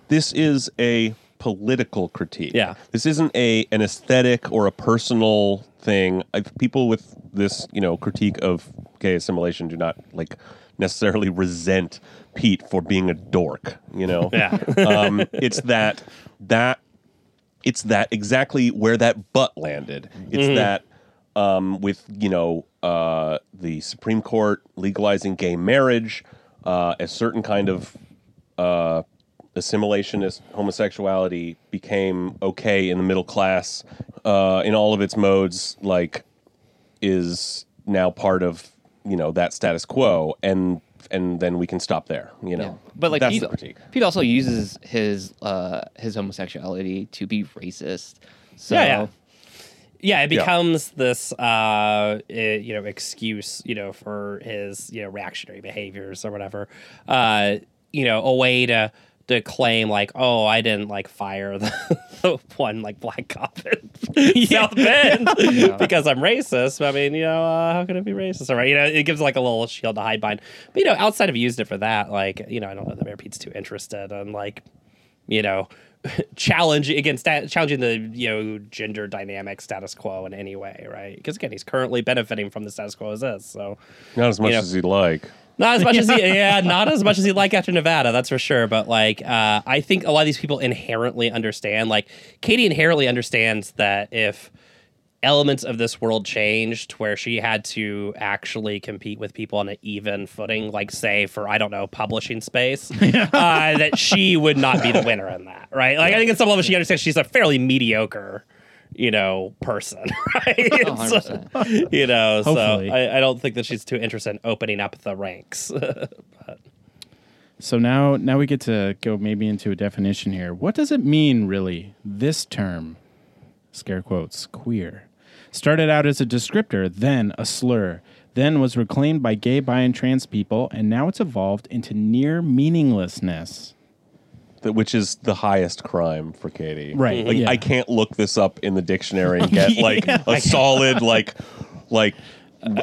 this is a political critique. Yeah. This isn't a an aesthetic or a personal thing. I, people with this, you know, critique of gay assimilation do not like necessarily resent Pete for being a dork. You know. yeah. [LAUGHS] um, it's that that it's that exactly where that butt landed. It's that um, with you know uh, the Supreme Court legalizing gay marriage, uh, a certain kind of uh, assimilationist homosexuality became okay in the middle class uh, in all of its modes. Like is now part of you know that status quo and and then we can stop there you know but like that's Pete, the Pete also uses his uh his homosexuality to be racist so Yeah, yeah. yeah, it Yeah. becomes this, uh, eh, you know, excuse, you know, for his, you know, reactionary behaviors or whatever. Uh, you know, a way to to claim like, oh, I didn't like fire the, [LAUGHS] the one like black cop in South Bend [LAUGHS] because I'm racist. I mean, you know, uh, how can it be racist? All right, you know, it gives like a little shield to hide behind. But you know, outside of using it for that, like, you know, I don't know that Mayor Pete's too interested in like you know, [LAUGHS] challenge against that, challenging the you know gender dynamic status quo in any way, right? Because again, he's currently benefiting from the status quo as is. So not as much know- as he'd like not as much as he, [LAUGHS] yeah, not as much as he'd like after Nevada, that's for sure. But like, uh, I think a lot of these people inherently understand. Like, Katie inherently understands that if elements of this world changed where she had to actually compete with people on an even footing like say for i don't know publishing space [LAUGHS] uh, that she would not be the winner in that right like i think at some level she understands she's a fairly mediocre you know person [LAUGHS] right Oh, So, you know Hopefully. so I, I don't think that she's too interested in opening up the ranks [LAUGHS] So now, now we get to go maybe into a definition here. What does it mean, really? This term, scare quotes, queer, started out as a descriptor, then a slur, then was reclaimed by gay, bi, and trans people, and now it's evolved into near meaninglessness. That which is the highest crime for Katie. Right, Like yeah. I can't look this up in the dictionary and [LAUGHS] get like [LAUGHS] a solid like like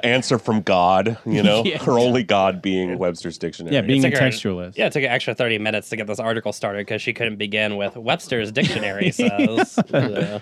answer from God, you know, [LAUGHS] Yeah. or only God being Webster's dictionary. Yeah, being a took her- textualist. Yeah, it took an extra 30 minutes to get this article started because she couldn't begin with Webster's dictionary says. Yeah.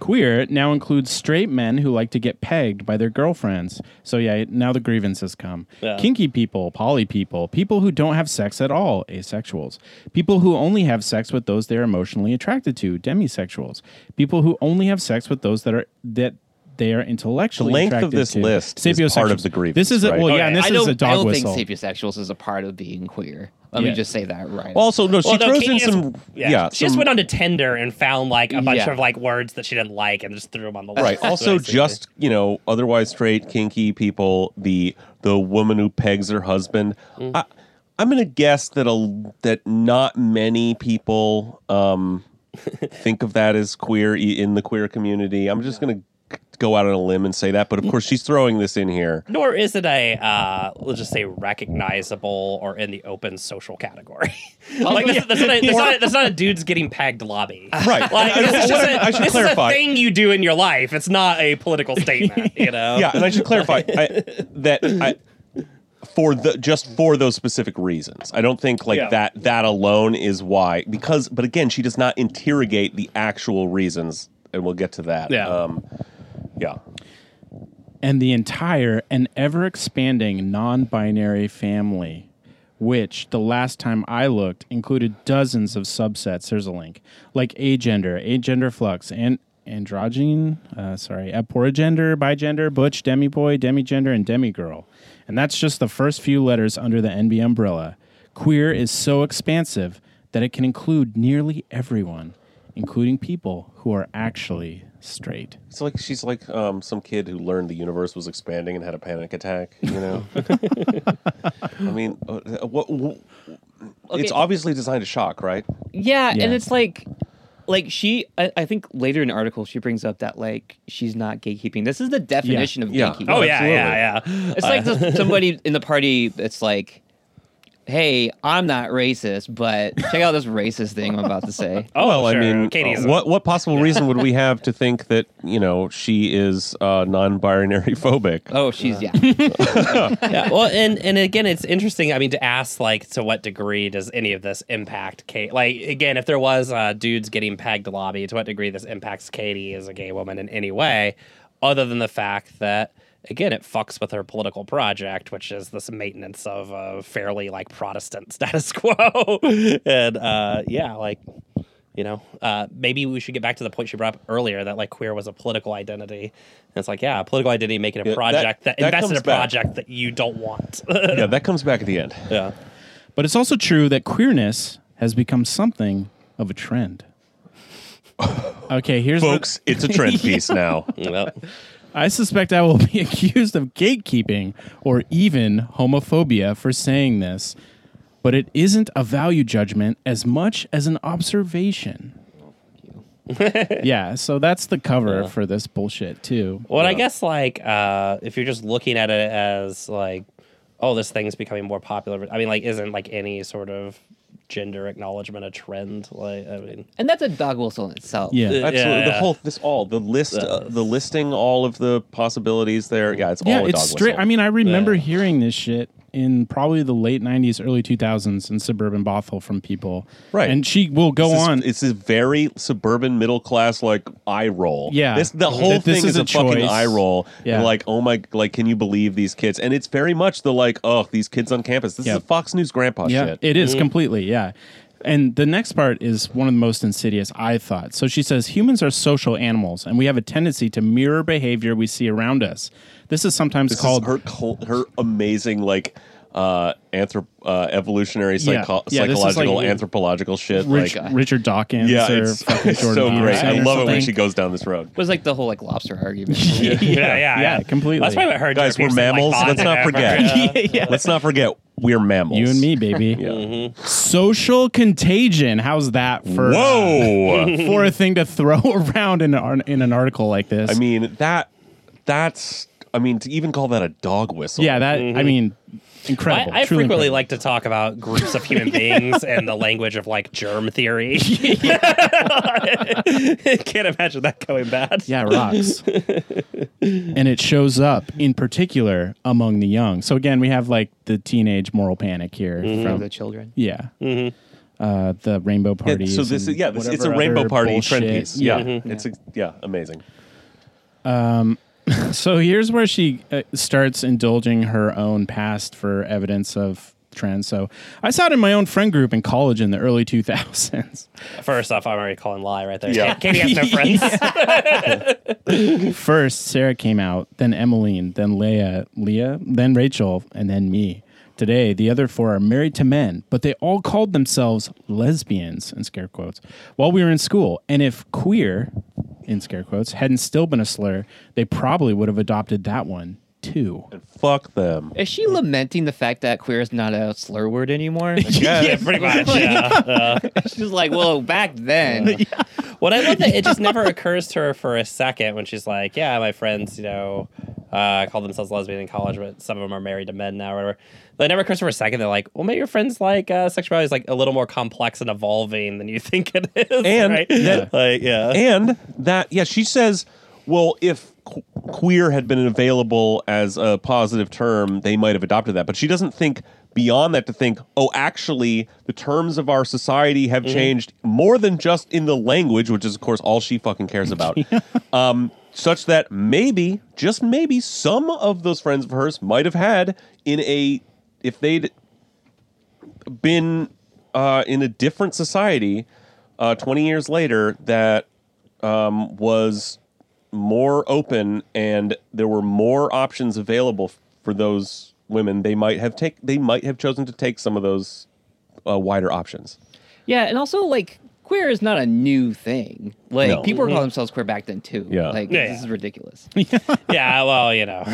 Queer now includes straight men who like to get pegged by their girlfriends. So yeah, now the grievances come. Yeah. Kinky people, poly people, people who don't have sex at all, asexuals. People who only have sex with those they're emotionally attracted to, demisexuals. People who only have sex with those that are that they are intellectually The length of this to. list is part of the grievance, This is a, right? well, yeah, Okay, and this I is don't, a I dog don't whistle. think sapiosexuals is a part of being queer. Let Yeah. me just say that right. Also, no, she Well, throws Katie in is- some. yeah, Yeah, she just some- went onto Tinder and found like a bunch Yeah. of like words that she didn't like and just threw them on the list. right. [LAUGHS] Also, just you know, otherwise straight, kinky people. The the woman who pegs her husband. Mm. I, I'm gonna guess that a that not many people um, [LAUGHS] think of that as queer in the queer community. I'm just gonna go out on a limb and say that. But of course, she's throwing this in here. nor is it a uh, let's just say recognizable or in the open social category. [LAUGHS] like that's, that's, not a, that's, not a, that's not a dude's getting pegged lobby. [LAUGHS] Right. Like I- I- this is just what a, I- I should this clarify. is a thing you do in your life. It's not a political [LAUGHS] statement. You know. yeah, and I should clarify I, that I, for the just for those specific reasons. I don't think like Yeah. that that alone is why because but again, she does not interrogate the actual reasons and we'll get to that. Yeah. Um yeah. and the entire and ever expanding non binary family, which the last time I looked included dozens of subsets. There's a link like agender, agender flux, and androgyne, uh, sorry, aporagender, bigender, butch, demiboy, demigender, and demigirl. And that's just the first few letters under the NB umbrella. Queer is so expansive that it can include nearly everyone, including people who are actually straight. It's like she's like um, some kid who learned the universe was expanding and had a panic attack, you know. [LAUGHS] I mean, uh, what, what it's obviously designed to shock, right? Yeah, Yeah. and it's like, like she. I, I think later in the article she brings up that like she's not gatekeeping. This is the definition of Yeah. gatekeeping. Oh yeah, Absolutely. yeah, yeah. It's like the, somebody in the party that's like, "Hey, I'm not racist, but check out this racist thing I'm about to say." [LAUGHS] Oh, well, sure. I mean, Katie's uh, what what possible reason would we have to think that you know she is uh, non-binary phobic? Oh, she's yeah. [LAUGHS] [LAUGHS] yeah. Well, and and again, it's interesting. I mean, to ask like, to what degree does any of this impact Kate? Like, again, if there was uh, dudes getting pegged to lobby, to what degree this impacts Katie as a gay woman in any way, other than the fact that. Again, it fucks with her political project, which is this maintenance of a fairly like Protestant [LAUGHS] status quo, and uh, yeah, like you know, uh, maybe we should get back to the point she brought up earlier that like queer was a political identity. And it's like, yeah, political identity making a Yeah, project that, that invested in comes a back. project that you don't want. [LAUGHS] yeah, that comes back at the end. yeah. But it's also true that queerness has become something of a trend. [LAUGHS] Okay, here's what- Folks, it's a trend piece now. Well, I suspect I will [LAUGHS] be accused of gatekeeping or even homophobia for saying this, but it isn't a value judgment as much as an observation. [LAUGHS] yeah, so that's the cover for this bullshit too. well, I guess like uh, if you're just looking at it as like, oh, this thing's becoming more popular. I mean, like, isn't like any sort of gender acknowledgement a trend? Like, I mean, and that's a dog whistle in itself. Yeah. Absolutely, Yeah, the yeah. whole this all the list, uh, the listing, all of the possibilities there. Yeah, it's Yeah, all a dog it's straight. whistle. I mean, I remember Yeah. hearing this shit in probably the late '90s, early 2000s in suburban Bothell from people. Right. and she will go this- on. It's a very suburban middle class like eye roll. Yeah. this the whole this thing is is a a, fucking eye roll. Yeah. Like, oh my, like, can you believe these kids? And it's very much the like, oh, these kids on campus. This Yeah. is a Fox News grandpa yeah, shit. it is mm-hmm. completely. Yeah. And the next part is one of the most insidious, I thought. So she says humans are social animals, and we have a tendency to mirror behavior we see around us. This is sometimes this called is her cul- her amazing like uh anthrop uh evolutionary psycho- Yeah, this is psychological like- anthropological shit. Rich, like, Richard Dawkins yeah, or it's, fucking it's Jordan so great. I or love it when she goes down this road. It was like the whole like lobster argument. [LAUGHS] yeah, yeah, yeah, completely. That's why what her Guys, we're mammals. Let's not forget. [LAUGHS] yeah, yeah. Let's not forget we're mammals. You and me, [LAUGHS] baby. Yeah. Social contagion. How's that for Whoa. for a thing to throw around in an, in an article like this? I mean that that's I mean to even call that a dog whistle. yeah, that I mean, incredible. I, I frequently incredible. like to talk about groups of human [LAUGHS] beings and the language of like germ theory. [LAUGHS] Can't imagine that going bad. Yeah, it rocks. and it shows up in particular among the young. So again, we have like the teenage moral panic here Mm-hmm. from the children. yeah. Uh, the rainbow Yeah, parties. so this is yeah, this, it's a whatever rainbow other party trend piece. Yeah, Mm-hmm. it's a, yeah, amazing. [LAUGHS] So here's where she uh, starts indulging her own past for evidence of trends. So I saw it in my own friend group in college in the early 2000s. First off, I'm already calling lie right there. Yeah. Katie has no [LAUGHS] friends. [LAUGHS] First, Sarah came out, then Emmeline, then Leah, Leah, then Rachel, and then me. Today, the other four are married to men, but they all called themselves lesbians, in scare quotes, while we were in school. And if queer, in scare quotes, hadn't still been a slur, they probably would have adopted that one too. And fuck them. Is she lamenting the fact that queer is not a slur word anymore? [LAUGHS] yeah, pretty much. Yeah. [LAUGHS] She's like, well, back then. What I love that it just never occurs to her for a second when she's like, "Yeah, my friends, you know, uh, call themselves lesbian in college, but some of them are married to men now, or whatever." But it never occurs to her for a second. They're like, "Well, maybe your friends like uh, sexuality is like a little more complex and evolving than you [LAUGHS] think it is." And right? that- like, yeah, And that yeah, she says, well, if qu- queer had been available as a positive term, they might have adopted that. But she doesn't think beyond that to think, oh, actually, the terms of our society have changed more than just in the language, which is of course all she fucking cares about. [LAUGHS] um, such that maybe, just maybe, some of those friends of hers might have had in a if they'd been uh, in a different society uh, 20 years later that um, was more open and there were more options available for those women they might have take they might have chosen to take some of those uh, wider options Yeah, and also like queer is not a new thing. Like No. people were calling themselves queer back then too. Yeah. Like Yeah, this yeah. is ridiculous. [LAUGHS] yeah. Well, you know,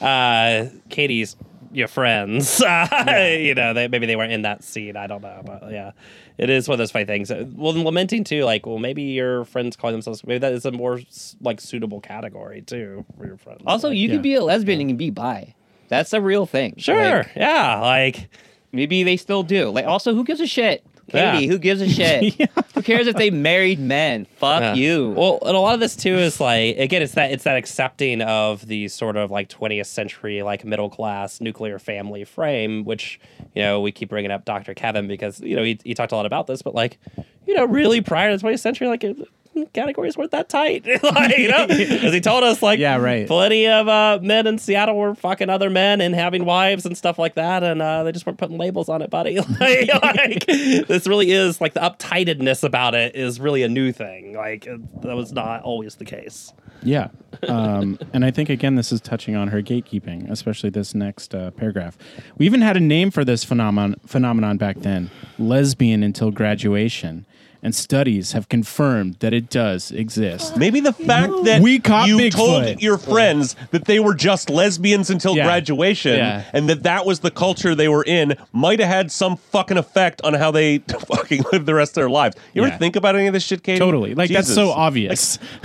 [LAUGHS] uh, Katie's your friends. [LAUGHS] Uh, You know, they, maybe they weren't in that scene. I don't know, but yeah, it is one of those funny things. Uh, Well, lamenting too, like, well, maybe your friends calling themselves. Maybe that is a more like suitable category too for your friends. Also, Like, you Yeah. could be a lesbian and be bi. That's a real thing. sure, Like, yeah, like. maybe they still do. Like also who gives a shit? Yeah. Who gives a [LAUGHS] shit? Who cares if they married men? Fuck Yeah. you. Well, and a lot of this too is like again, it's that it's that accepting of the sort of like 20th century like middle class nuclear family frame, which you know we keep bringing up Dr. Kevin because you know he, he talked a lot about this, but like you know really prior to the 20th century, like it, [LAUGHS] categories weren't that tight, [LAUGHS] like you know, [LAUGHS] as he told us, like Yeah, right. plenty of uh, men in Seattle were fucking other men and having wives and stuff like that, and uh, they just weren't putting labels on it, buddy. like, like, this really is like the uptightedness about it is really a new thing. Like it, that was not always the case. Yeah. Um, and I think, again, this is touching on her gatekeeping, especially this next uh, paragraph. We even had a name for this phenomenon, phenomenon back then lesbian until graduation. And studies have confirmed that it does exist. maybe the fact that We caught you Bigfoot. told your friends that they were just lesbians until Yeah. graduation Yeah. and that that was the culture they were in might have had some fucking effect on how they [LAUGHS] fucking live the rest of their lives you Yeah. ever think about any of this shit Katie? Totally. Like, that's so Jesus. obvious. [LAUGHS]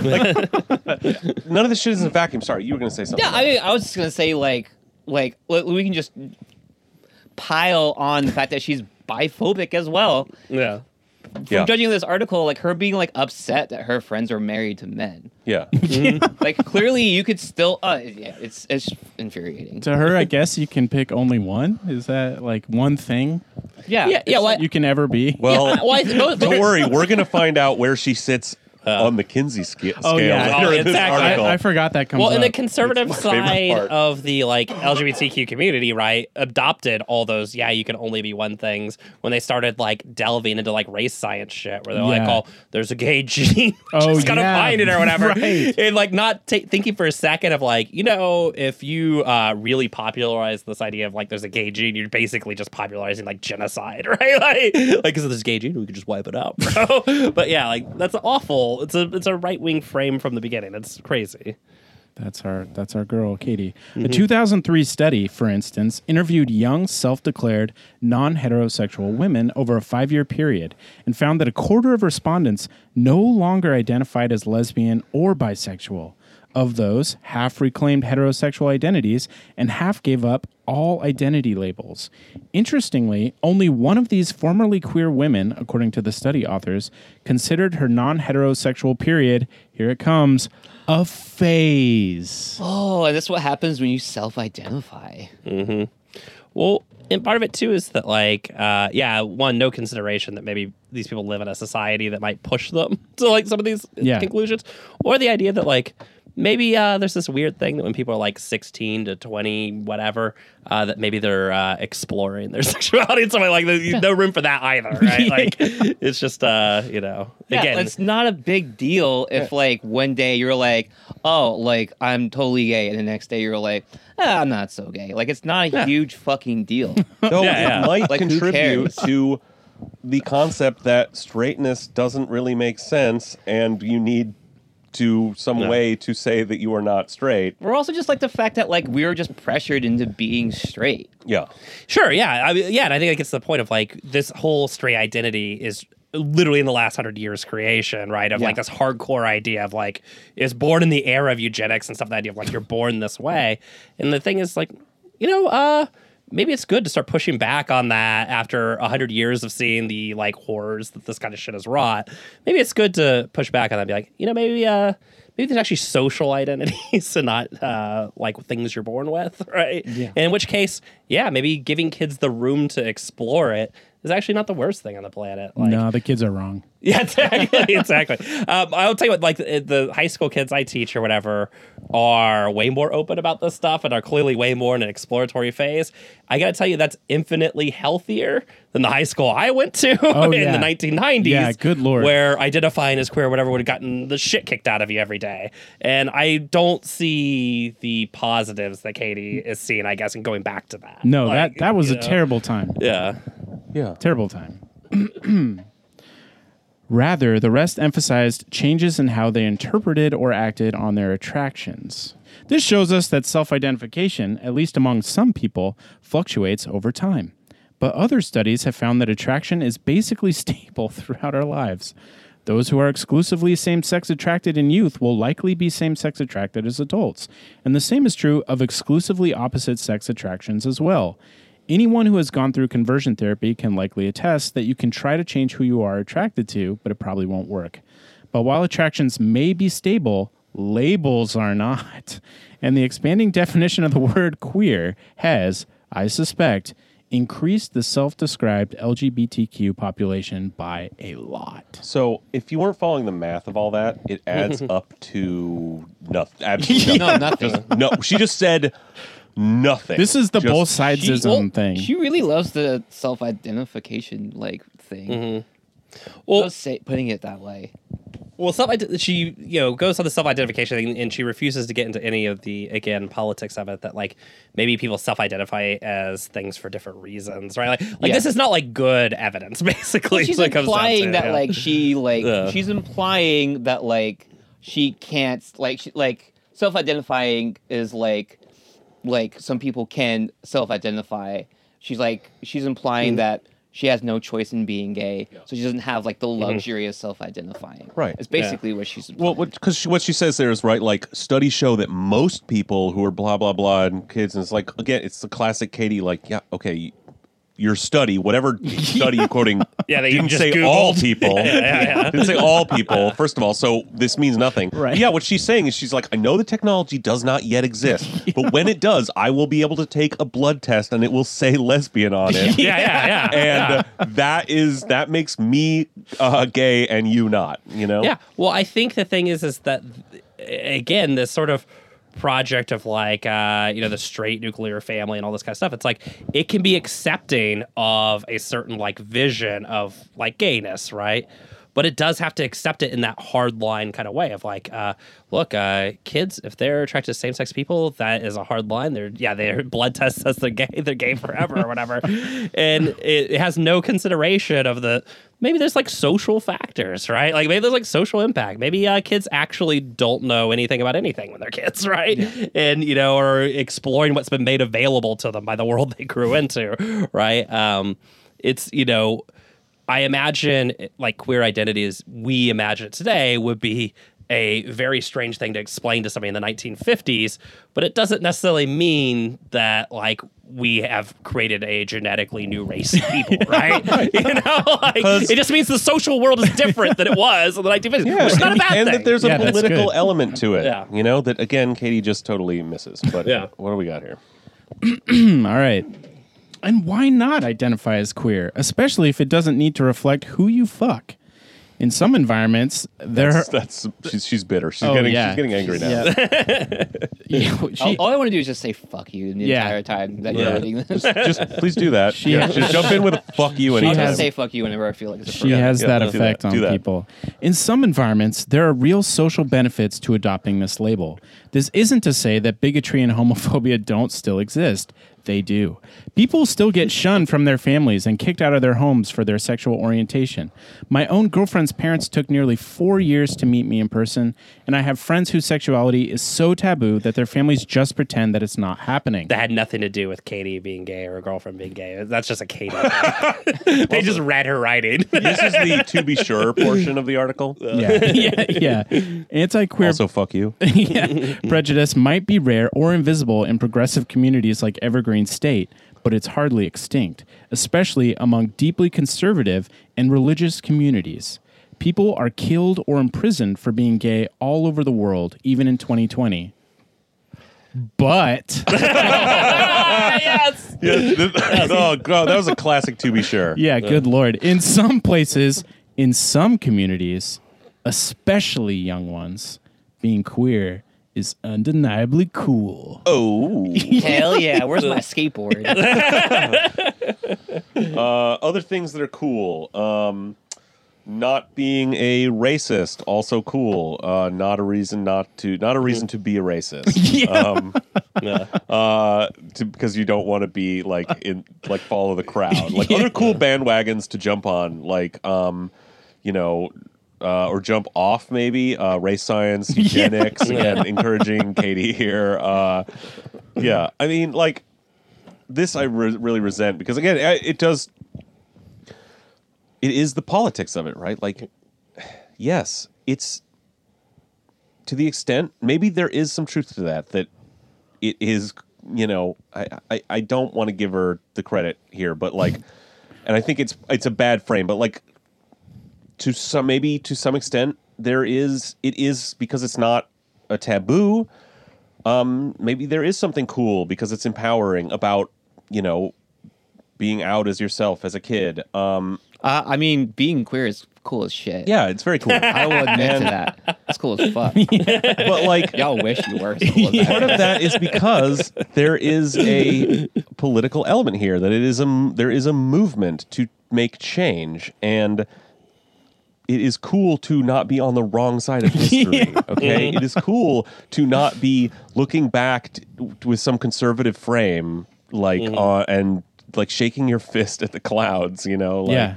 none of this shit is in a vacuum sorry you were gonna say something yeah, I mean, I was just gonna say like, like li- we can just pile on the fact that she's biphobic as well. Yeah. From Yeah. judging this article, like her being like upset that her friends are married to men. yeah [LAUGHS] Like clearly, you could still. Uh, yeah, it's it's infuriating. to her, I guess you can pick only one. Is that like one thing Yeah, Yeah, yeah, well, you can ever be? well Yeah, why- no, don't worry we're gonna find out where she sits on the Kinsey sca- scale Oh, yeah. later Oh, in this exactly. I, I forgot that comes Well, in the conservative It's my favorite side of the like LGBTQ community, right, adopted all those. Yeah, you can only be one things when they started like delving into like race science shit, where they're like, "Oh, there's a gay [LAUGHS] gene, Oh, just gotta yeah. find it or whatever," [LAUGHS] Right. and like not ta thinking for a second of like, you know, if you uh, really popularize this idea of like there's a gay gene, you're basically just popularizing like genocide, [LAUGHS] right? Like, like because there's a gay gene, we could just wipe it out, bro. but yeah, like that's awful. It's a it's a right wing frame from the beginning. It's crazy. That's our that's our girl, Katie. A mm-hmm. 2003 study, for instance, interviewed young self-declared non-heterosexual women over a 5-year period and found that a quarter of respondents no longer identified as lesbian or bisexual. Of those, half reclaimed heterosexual identities and half gave up all identity labels. Interestingly, only one of these formerly queer women, according to the study authors, considered her non heterosexual period, here it comes, a phase. Oh, and that's what happens when you self-identify. Mm-hmm. Well, and part of it too is that like, uh, yeah, one, no consideration that maybe these people live in a society that might push them [LAUGHS] to like some of these Yeah. conclusions, or the idea that like maybe uh, there's this weird thing that when people are like 16 to 20, whatever, uh, that maybe they're uh, exploring their [LAUGHS] sexuality and something like that. No room for that either, right? [LAUGHS] Like, it's just, uh, you know, Yeah, again, it's not a big deal if like one day you're like, oh, like I'm totally gay, and the next day you're like, ah, I'm not so gay. Like it's not a Yeah. huge fucking deal. [LAUGHS] Though Yeah, yeah. it might Like, contribute to the concept that straightness doesn't really make sense and you need to some No. way to say that you are not straight. We're also just like the fact that like we're just pressured into being straight. Yeah. Sure, yeah, I mean, yeah, and I think that gets to the point of like this whole straight identity is literally in the last hundred years creation, right? Of like this hardcore idea of like is born in the era of eugenics and stuff. The idea of like you're born this way, and the thing is like, you know, uh, maybe it's good to start pushing back on that after a hundred years of seeing the like horrors that this kind of shit has wrought. Maybe it's good to push back on that. And be like, you know, maybe uh. Maybe there's actually social [LAUGHS] identities and not uh, like things you're born with, [LAUGHS] right? Yeah. And in which case, yeah, maybe giving kids the room to explore it is actually not the worst thing on the planet. Like, no, the kids are wrong. [LAUGHS] yeah, exactly, [LAUGHS] exactly. Um, I'll tell you what, like the, the high school kids I teach or whatever are way more open about this stuff and are clearly way more in an exploratory phase. I got to tell you, that's infinitely healthier than the high school I went to [LAUGHS] Oh, in yeah. the 1990s. Yeah, good lord. Where identifying as queer or whatever would have gotten the shit kicked out of you every day. And I don't see the positives that Katie is seeing, I guess, and going back to that. No, Like, that that was a know, terrible time. Yeah. Yeah. Terrible time. [CLEARS THROAT] Rather, the rest emphasized changes in how they interpreted or acted on their attractions. This shows us that self identification, at least among some people, fluctuates over time. But other studies have found that attraction is basically [LAUGHS] stable throughout our lives. Those who are exclusively same sex attracted in youth will likely be same sex attracted as adults. And the same is true of exclusively opposite sex attractions as well. Anyone who has gone through conversion therapy can likely attest that you can try to change who you are attracted to, but it probably won't work. But while attractions may be stable, labels are not. [LAUGHS] And the expanding definition of the word queer has, I suspect, increased the self described LGBTQ population by a lot. So if you weren't following the math of all that, it adds [LAUGHS] up to nothing. [LAUGHS] Absolutely No, nothing. nothing. Just- no, she just said nothing. This is the Just- both sidesism well, thing. She really loves the self-identification like thing. Mm-hmm. Well, Just say, putting it that way. Well, self she you know goes on the self identification thing, and she refuses to get into any of the again politics of it. That like maybe people self identify as things for different reasons, right? Like, like Yeah. this is not like good evidence, [LAUGHS] basically. she's is what it comes implying to, that yeah. like she like Yeah. she's implying that like she can't like she, like self-identifying is like like some people can self-identify she's like she's implying mm-hmm. that she has no choice in being gay so she doesn't have like the mm-hmm. luxury of self-identifying Right. it's basically what she's Well, because she, what she says there is right. Like studies show that most people who are blah blah blah and kids, and it's like again, it's the classic Katie. Like, yeah, okay, your study, whatever [LAUGHS] study you're quoting, Yeah, that you didn't just say Googled. all [LAUGHS] people. Yeah, yeah, yeah. [LAUGHS] didn't say all people. First of all, so this means nothing. Right. Yeah, what she's saying is she's like, I know the technology does not yet exist, but when it does, I will be able to take a blood test and it will say lesbian on it. yeah, yeah, yeah, And uh, that is that makes me uh, gay and you not. You know. Yeah. Well, I think the thing is, is that again, this sort of project of like, uh, you know, the straight nuclear family and all this kind of stuff. It's like it can be accepting of a certain like vision of like gayness, right? But it does have to accept it in that hard line kind of way of like, uh, look, uh, kids, if they're attracted to same sex people, that is a hard line. They're yeah, their [LAUGHS] blood test says they're gay, they're gay forever or whatever, [LAUGHS] and it, it has no consideration of the maybe there's like social factors, right? Like maybe there's like social impact. Maybe uh, kids actually don't know anything about anything when they're kids, [LAUGHS] right? And you know, are exploring what's been made available to them by the world they grew into, right? Um, it's you know, I imagine like queer identity as we imagine it today would be a very strange thing to explain to somebody in the 1950s, but it doesn't necessarily mean that like we have created a genetically new race of people, [LAUGHS] [LAUGHS] right? You know, like, it just means the social world is different than it was in the 1950s. Yeah, which is not a and, bad and thing. that there's a that's political element to it. Yeah. You know, that again, Katie just totally misses. But Yeah. what do we got here? [CLEARS THROAT] All right. And why not identify as queer, especially if it doesn't need to reflect who you fuck? In some environments, there. That's, that's she's she's bitter. She's Oh, getting yeah. she's getting angry now. Yeah. [LAUGHS] Yeah, all, she- all I want to do is just say fuck you the Yeah. entire time that Yeah. you're reading this. Just please do that. She yeah, has- just jump in with a fuck you I'll anytime. just has- say fuck you whenever I feel like it's She appropriate. has Yeah, that do that. effect Do on that. people. In some environments, there are real social benefits to adopting this label. This isn't to say that bigotry and homophobia don't still exist. They do. People still get shunned from their families and kicked out of their homes for their sexual orientation. My own girlfriend's parents took nearly four years to meet me in person, and I have friends whose sexuality is so taboo that their families just pretend that it's not happening. that had nothing to do with Katie being gay or her girlfriend being gay. That's just a Katie. [LAUGHS] thing. they just read her writing. this is the to be sure [LAUGHS] portion of the article. yeah, yeah, [LAUGHS] yeah. Anti-queer Also, fuck you. yeah. Prejudice might be rare or invisible in progressive communities like Evergreen State, but it's hardly extinct, especially among deeply conservative and religious communities. People are killed or imprisoned for being gay all over the world, even in 2020. But [LAUGHS] yes. Yes, this- oh god, that was a classic. To be sure. yeah, good lord. In some places, in some communities, especially young ones, being queer is undeniably cool. Oh. [LAUGHS] Hell yeah, where's my [LAUGHS] skateboard? [LAUGHS] Uh, other things that are cool. Um, not being a racist, also cool. Uh, not a reason not to, not a reason to be a racist. Um, uh, to, because you don't want to be like in, like follow the crowd. Like other cool bandwagons to jump on, like, um, you know, uh, or jump off maybe. Uh, race science, [LAUGHS] eugenics. Again, encouraging [LAUGHS] Katie here. Uh, yeah, I mean, like this I re- really resent because again I- it does it is the politics of it right like yes it's to the extent maybe there is some truth to that that it is you know i i, I don't want to give her the credit here but like and i think it's it's a bad frame but like to some maybe to some extent there is it is because it's not a taboo um maybe there is something cool because it's empowering about you know being out as yourself as a kid um uh, I mean, being queer is cool as shit. yeah it's very cool [LAUGHS] I will admit to that. It's cool as fuck. [LAUGHS] but like Y'all wish you were. So [LAUGHS] cool as part of that is because there is a political element here that it is a there is a movement to make change and it is cool to not be on the wrong side of [LAUGHS] history okay? It is cool to not be looking back t- with some conservative frame like uh, and like shaking your fist at the clouds you know? Like, Yeah.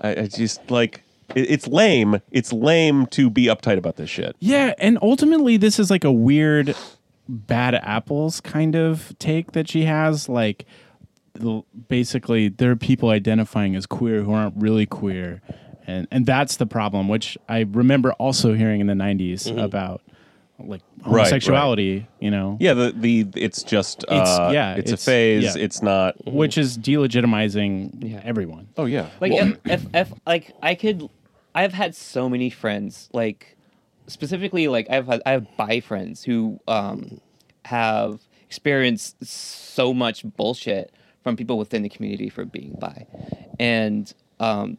I, I just like it, it's lame. It's lame to be uptight about this shit. Yeah, and ultimately, this is like a weird bad apples kind of take that she has. Like, basically, there are people identifying as queer who aren't really queer, and and that's the problem. Which I remember also hearing in the '90s about like right. homosexuality. You know, Yeah, the the it's just uh, yeah, it's, it's- a phase. yeah. It's not. which is delegitimizing Yeah. everyone. Oh yeah, Like if, if if like I could, I've had so many friends. Like specifically, like I've had I have bi friends who um have experienced so much bullshit from people within the community for being bi, and um,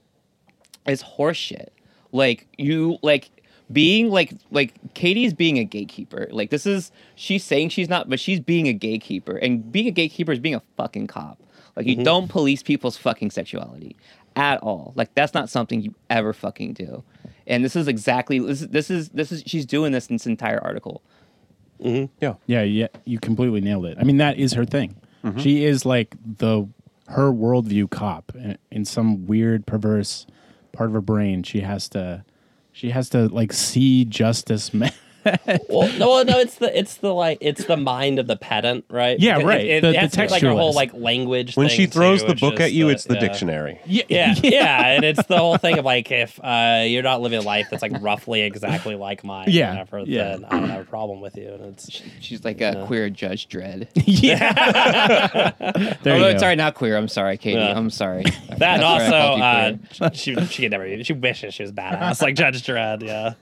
it's horseshit. Like you like being like like Katie's being a gatekeeper. Like this is she's saying she's not, but she's being a gatekeeper. And being a gatekeeper is being a fucking cop. Like you mm-hmm. don't police people's fucking sexuality at all. Like that's not something you ever fucking do. And this is exactly this is this is this is she's doing this in this entire article. Mm-hmm. yeah. Yeah, yeah, you completely nailed it. I mean, that is her thing. Mm-hmm. She is like the her worldview cop in, in some weird, perverse part of her brain. She has to, she has to like see justice [LAUGHS] well, no, well, no, it's the it's the like it's the mind of the pedant, right? Yeah, Because right. It, The- it the has to like a whole like language. When thing, she throws too, the book at you, the- it's the yeah. dictionary. Yeah, [LAUGHS] Yeah, yeah, and it's the whole thing of like if uh, you're not living a life that's like roughly exactly like mine, Yeah, whatever, yeah. then I don't have a problem with you. And it's She's like a queer Judge Dredd. [LAUGHS] yeah. [LAUGHS] there oh, you go. sorry, not queer. I'm sorry, Katie. Yeah. I'm sorry. that, That's also why I called you uh, she she could never she wishes she was badass like Judge Dredd. Yeah,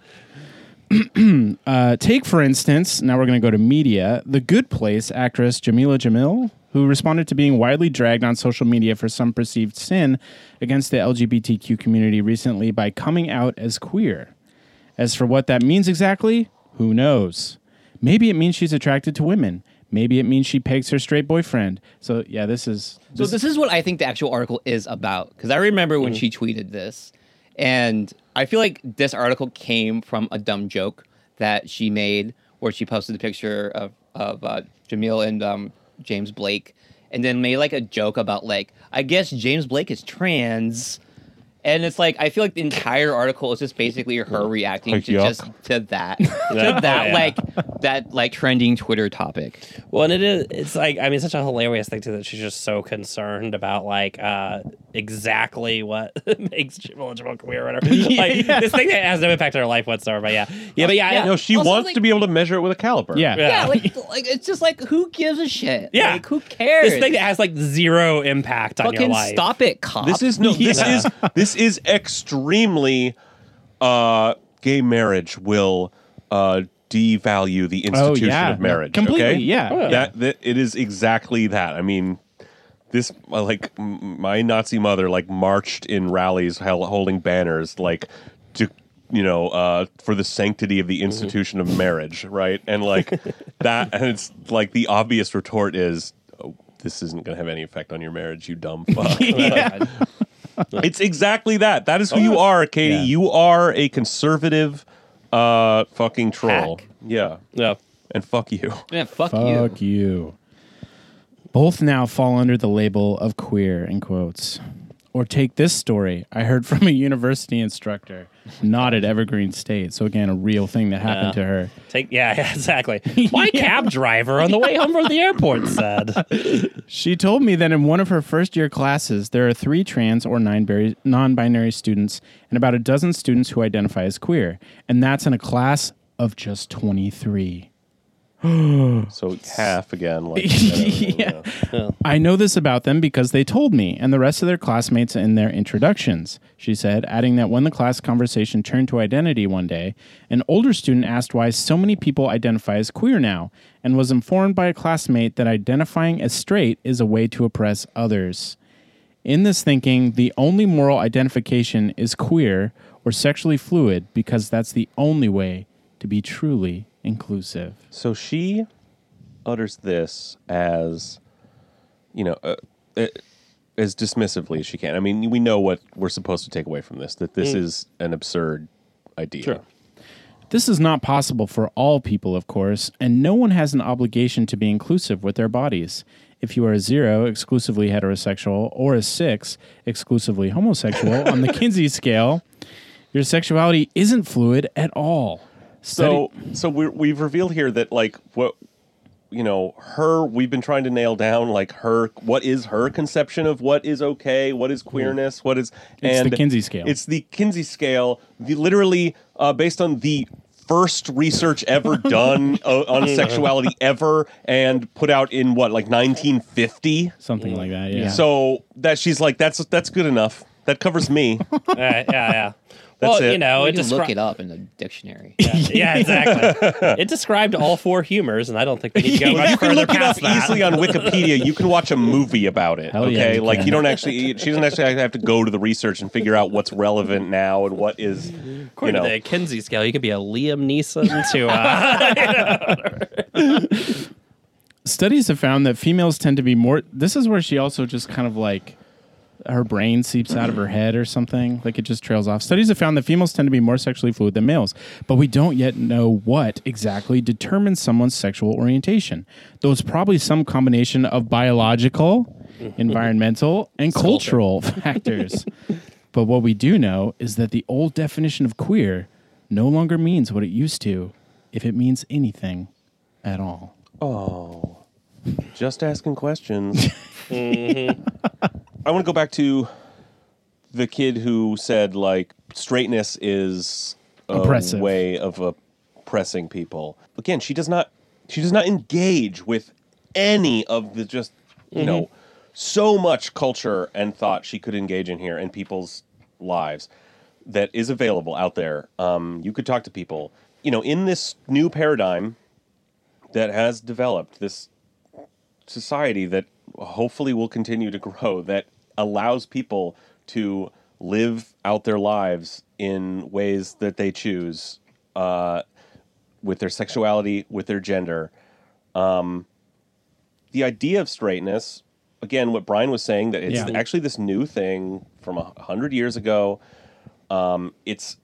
[CLEARS THROAT] Uh, take, for instance, now we're going to go to media. The Good Place actress Jamila Jamil, who responded to being widely dragged on social media for some perceived sin against the LGBTQ community recently by coming out as queer. As for what that means exactly, who knows? Maybe it means she's attracted to women. Maybe it means she pegs her straight boyfriend. So, yeah, this is. So this is what I think the actual article is about because I remember when she tweeted this, and I feel like this article came from a dumb joke that she made where she posted a picture of of uh, Jamil and um, James Blake, and then made like a joke about like I guess James Blake is trans. And it's like I feel like the entire article is just basically her reacting Like, to yuck. just to that, [LAUGHS] to that Yeah. like that like trending Twitter topic. well, and it is it's like I mean such a hilarious thing too that she's just so concerned about like uh exactly what [LAUGHS] makes Jamila Jamil queer or whatever. [LAUGHS] Like this thing that has no impact on her life whatsoever. But yeah, yeah, but yeah, Yeah. No, she Also, wants like- to be able to measure it with a caliper. Yeah. Yeah. Yeah, like like it's just like who gives a shit? Yeah. like, who cares? this thing that has like zero impact on your Fucking life. stop it, cop. This is no. This Yeah. is this is extremely. Uh, gay marriage will uh, devalue the institution Oh, yeah. of marriage. Completely, okay? yeah. Oh, yeah. That, that it is exactly that. I mean, this uh, like my Nazi mother like marched in rallies holding banners like to you know uh, for the sanctity of the institution of marriage, right? And like [LAUGHS] that, and it's like the obvious retort is. Oh, this isn't going to have any effect on your marriage, you dumb fuck. [LAUGHS] yeah. [LAUGHS] It's exactly that. That is who you are, Katie. Yeah. You are a conservative uh fucking troll. Hack. Yeah. Yeah. And fuck you. Yeah, fuck, you. Fuck you. Both now fall under the label of queer, in quotes. Or take this story I heard from a university instructor, not at Evergreen State. So, again, a real thing that happened Yeah. to her. Take yeah, [LAUGHS] [LAUGHS] yeah, exactly. My cab driver on the way home from the airport said. [LAUGHS] She told me that in one of her first year classes, there are three trans or non binary students and about a dozen students who identify as queer. And that's in a class of just 23. [GASPS] So half again. Like, [LAUGHS] Yeah. I know this about them because they told me and the rest of their classmates in their introductions, she said, adding that when the class conversation turned to identity one day, an older student asked why so many people identify as queer now and was informed by a classmate that identifying as straight is a way to oppress others. In this thinking, the only moral identification is queer or sexually fluid because that's the only way to be truly inclusive. So she utters this as, you know, uh, uh, as dismissively as she can. I mean, we know what we're supposed to take away from this that this is an absurd idea. Sure. This is not possible for all people, of course, and no one has an obligation to be inclusive with their bodies. If you are a zero, exclusively heterosexual, or a six, exclusively homosexual on the [LAUGHS] Kinsey scale, your sexuality isn't fluid at all. So, so we're, we've revealed here that like what you know her we've been trying to nail down like her what is her conception of what is okay what is queerness what is It's the Kinsey scale. it's the kinsey scale the literally uh, based on the first research ever [LAUGHS] done uh, on sexuality ever and put out in what like 1950 something like that, yeah. so that she's like that's that's good enough that covers me [LAUGHS] yeah, yeah, yeah. That's well, it. you know, You it can look it up in the dictionary. [LAUGHS] Yeah, exactly. it described all four humors, and I don't think we need to go much you can further look it up that. easily on Wikipedia. You can watch a movie about it. Hell yeah, okay, you like can. you don't actually. She doesn't actually have to go to the research and figure out what's relevant now and what is. You According know, to the Kinsey scale, you could be a Liam Neeson to uh, [LAUGHS] Studies have found that females tend to be more. This is where she also just kind of like her brain seeps out of her head or something. Like it just trails off. Studies have found that females tend to be more sexually fluid than males, but we don't yet know what exactly determines someone's sexual orientation. Though it's probably some combination of biological, [LAUGHS] environmental, and cultural [LAUGHS] factors. But what we do know is that the old definition of queer no longer means what it used to. if it means anything at all. Oh, just asking questions. [LAUGHS] I want to go back to the kid who said like straightness is a Oppressive. way of oppressing people. Again, she does not she does not engage with any of the just you know so much culture and thought she could engage in here and people's lives that is available out there. Um, you could talk to people. You know, in this new paradigm that has developed, this society that hopefully will continue to grow, that allows people to live out their lives in ways that they choose, uh, with their sexuality, with their gender. Um, the idea of straightness, again, what Brian was saying, that it's Yeah. actually this new thing from a hundred years ago. Um, it's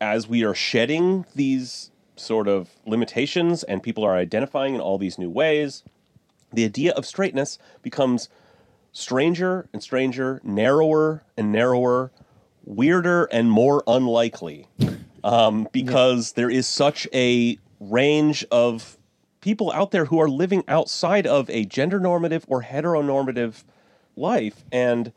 as we are shedding these sort of limitations and people are identifying in all these new ways, the idea of straightness becomes stranger and stranger, narrower and narrower, weirder and more unlikely. Um, because there is such a range of people out there who are living outside of a gender normative or heteronormative life. And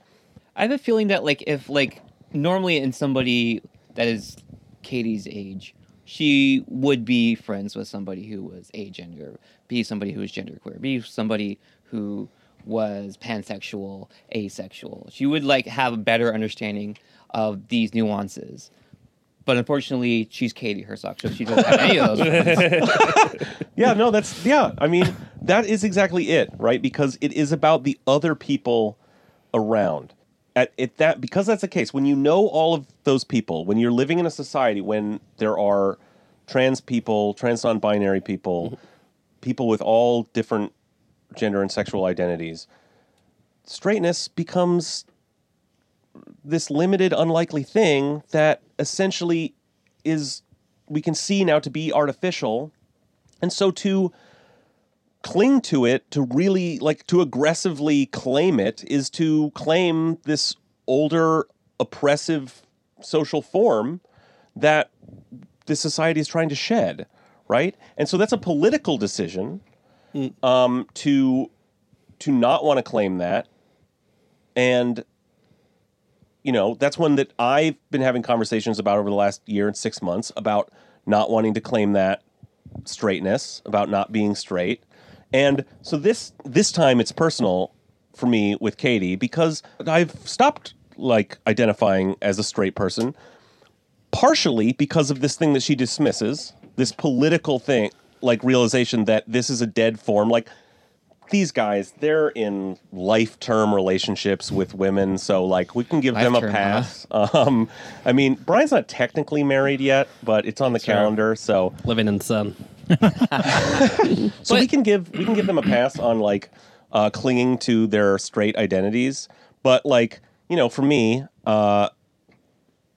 I have a feeling that like if like normally in somebody that is Katie's age, she would be friends with somebody who was agender, be somebody who was genderqueer, be somebody who was pansexual, asexual. She would like have a better understanding of these nuances. But unfortunately, she's Katie Herzog, so she doesn't have any of those. [LAUGHS] Yeah, no, that's yeah. I mean, that is exactly it, right? Because it is about the other people around. At it that because that's the case. When you know all of those people, when you're living in a society when there are trans people, trans non-binary people, mm-hmm. people with all different gender and sexual identities, straightness becomes this limited, unlikely thing that essentially is we can see now to be artificial and so to cling to it, to really like to aggressively claim it, is to claim this older, oppressive social form that this society is trying to shed, right? And so that's a political decision um, to to not want to claim that, and you know that's one that I've been having conversations about over the last year and six months about not wanting to claim that straightness, about not being straight. And so this this time it's personal for me with Katie because I've stopped like identifying as a straight person partially because of this thing that she dismisses, this political thing, like realization that this is a dead form like these guys, they're in life term relationships with women, so like we can give them a Life pass. [LAUGHS] Um, I mean, Brian's not technically married yet, but it's on the calendar, so Living in sin. [LAUGHS] so we can give we can give them a pass on like uh, clinging to their straight identities, but like you know, for me, uh,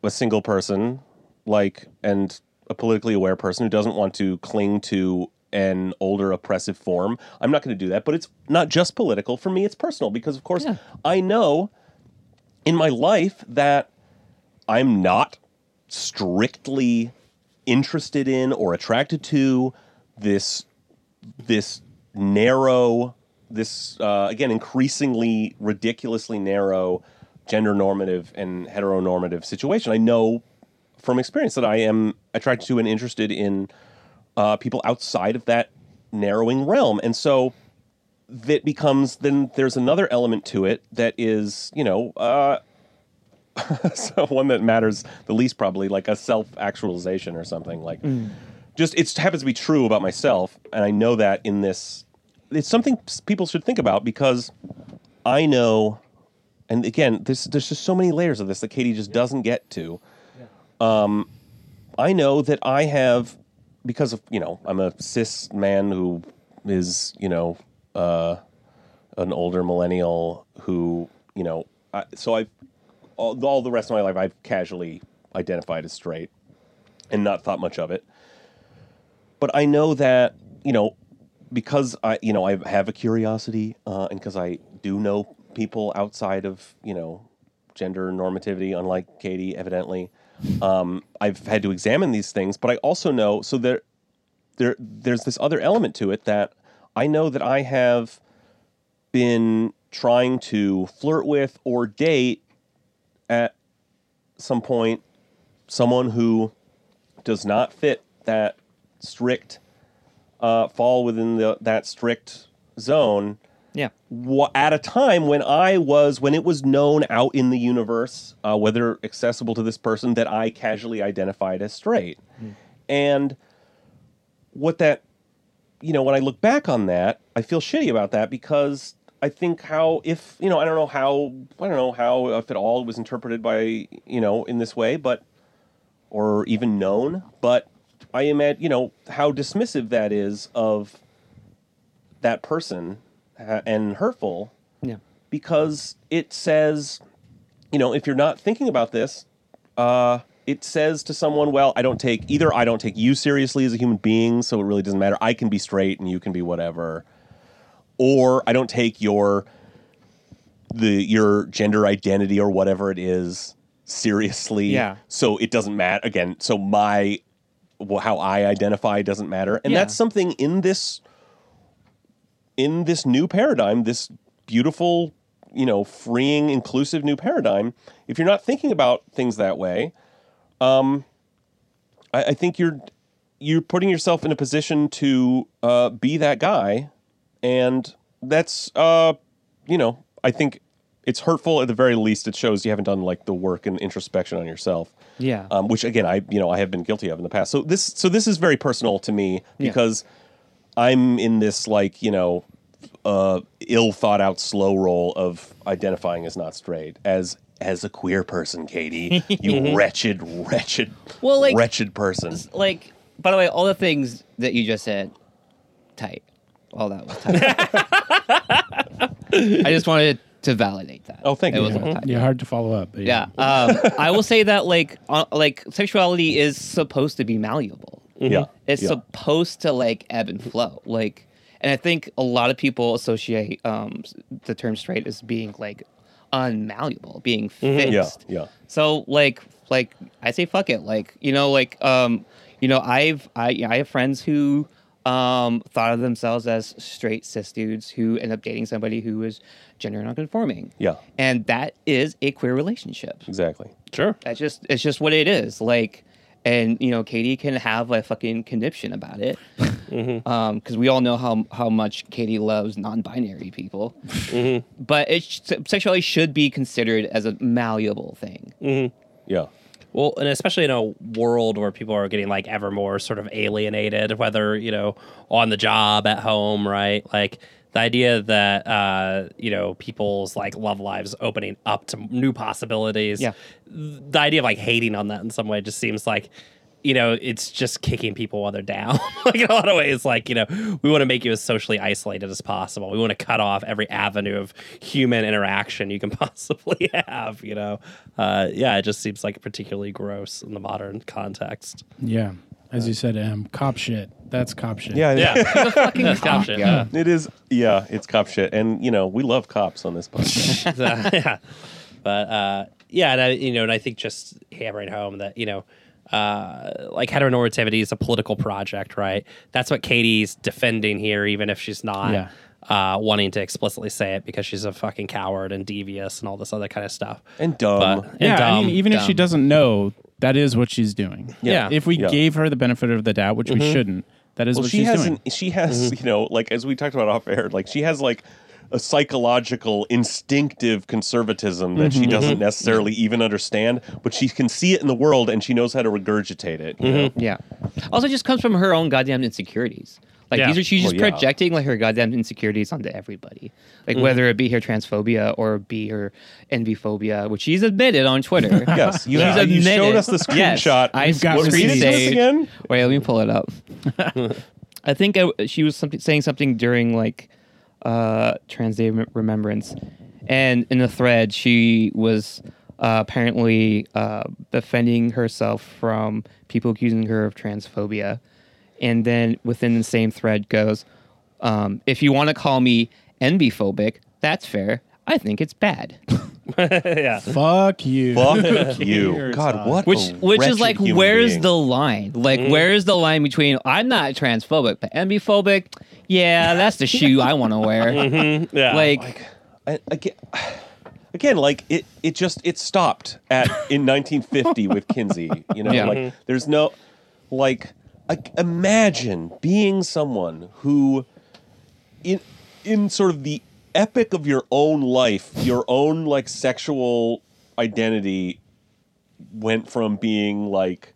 a single person, like and a politically aware person who doesn't want to cling to an older oppressive form, I'm not going to do that. But it's not just political for me; it's personal because, of course, Yeah. I know in my life that I'm not strictly interested in or attracted to this this narrow this uh, again increasingly ridiculously narrow gender normative and heteronormative situation. I know from experience that i am attracted to and interested in uh, people outside of that narrowing realm. And so that becomes then there's another element to it that is you know uh, [LAUGHS] so one that matters the least probably like a self actualization or something like just it happens to be true about myself and i know that in this it's something people should think about because i know and again there's there's just so many layers of this that katie just doesn't get to. Um i know that i have because of you know i'm a cis man who is you know uh an older millennial who you know I, so i've all, all the rest of my life I've casually identified as straight and not thought much of it. But I know that you know because I you know I have a curiosity uh, and because I do know people outside of you know gender normativity, unlike Katie, evidently. Um, I've had to examine these things, but I also know so there there there's this other element to it that I know that I have been trying to flirt with or date at some point someone who does not fit that strict uh, fall within the, that strict zone. Yeah. at a time when I was when it was known out in the universe, uh, whether accessible to this person, that I casually identified as straight, and what that you know when I look back on that, I feel shitty about that because I think how if you know I don't know how I don't know how if at all it was interpreted by you know in this way, but or even known, but I am at you know how dismissive that is of that person uh, and hurtful Yeah. because it says, you know, if you're not thinking about this, uh, it says to someone, well, I don't take either. I don't take you seriously as a human being, so it really doesn't matter. I can be straight and you can be whatever, or I don't take your the your gender identity or whatever it is seriously. Yeah. So it doesn't matter again. So my well, how I identify doesn't matter, and Yeah. that's something in this in this new paradigm, this beautiful, you know, freeing, inclusive new paradigm, if you're not thinking about things that way, um, I, I think you're you're putting yourself in a position to uh, be that guy, and that's uh, you know, I think it's hurtful at the very least. It shows you haven't done like the work and introspection on yourself Yeah. um, which again I you know I have been guilty of in the past. So this so this is very personal to me Yeah. because I'm in this like you know uh, ill thought out slow roll of identifying as not straight as as a queer person, Katie, [LAUGHS] you wretched, wretched, Well, like- wretched person. like, by the way, all the things that you just said, tight. All that was tight. [LAUGHS] I just wanted to validate that. Oh, thank It you. was all Yeah. tight. Yeah, hard to follow up. But Yeah. Um, I will say that like uh, like sexuality is supposed to be malleable. Yeah, It's yeah. supposed to like ebb and flow. Like, and I think a lot of people associate um, the term straight as being like unmalleable, being fixed. yeah, yeah. So like like I say fuck it. Like you know like um you know I've I I have friends who um thought of themselves as straight cis dudes who end up dating somebody who is gender nonconforming. Yeah. And that is a queer relationship. Exactly. Sure. That's just it's just what it is. Like and you know Katie can have a fucking conniption about it. [LAUGHS] Um because we all know how how much Katie loves non-binary people. But it sh- sexuality should be considered as a malleable thing. Yeah. Well, and especially in a world where people are getting like ever more sort of alienated, whether, you know, on the job, at home, right? Like the idea that, uh, you know, people's like love lives opening up to new possibilities. Yeah. The idea of like hating on that in some way just seems like, you know, it's just kicking people while they're down. [LAUGHS] like in a lot of ways, like, you know, we want to make you as socially isolated as possible. We want to cut off every avenue of human interaction you can [LAUGHS] possibly have, you know? Uh, yeah, it just seems like particularly gross in the modern context. yeah, as you said, um, cop shit. That's cop shit. Yeah. Yeah. [LAUGHS] Fucking That's cop shit. Yeah. It is. Yeah. It's cop shit, and you know we love cops on this podcast. So, yeah. But uh, yeah, and I, you know, and I think just hammering home that you know, uh, like heteronormativity is a political project, right? That's what Katie's defending here, even if she's not Yeah. uh, wanting to explicitly say it because she's a fucking coward and devious and all this other kind of stuff. and dumb. But and yeah. I mean, even if she doesn't know, that is what she's doing. Yeah. If we Yeah. gave her the benefit of the doubt, which we shouldn't, that is well, what she she's has doing. an, she has you know like as we talked about off air, like she has like a psychological instinctive conservatism that she mm-hmm, doesn't mm-hmm. necessarily even understand, but she can see it in the world and she knows how to regurgitate it. You mm-hmm. know? Yeah. Also, it just comes from her own goddamn insecurities. Like Yeah. these are she's Well, just yeah. projecting like her goddamn insecurities onto everybody. Like whether it be her transphobia or be her enby phobia, which she's admitted on Twitter. [LAUGHS] Yes, [LAUGHS] you, She's have, you showed us the screenshot. Yes, screenshot. I You've got what, read it to us again. Wait, let me pull it up. [LAUGHS] I think I, she was something, saying something during like uh, Trans Day Rem- Remembrance, and in the thread she was uh, apparently uh, defending herself from people accusing her of transphobia, and then within the same thread goes, um, "If you want to call me enbyphobic, that's fair. I think it's bad." [LAUGHS] [LAUGHS] yeah. Fuck you. Fuck [LAUGHS] you. God, what Which a which is like human where's being. the line? Like mm. where's the line between I'm not transphobic but ambiphobic? Yeah, that's the shoe I want to wear. [LAUGHS] Mm-hmm. Yeah. Like, I, again, [SIGHS] again, like it, it just it stopped at in 1950 with Kinsey. You know, Yeah. like mm-hmm. there's no, like, like, imagine being someone who, in in sort of the epic of your own life, your own like sexual identity went from being like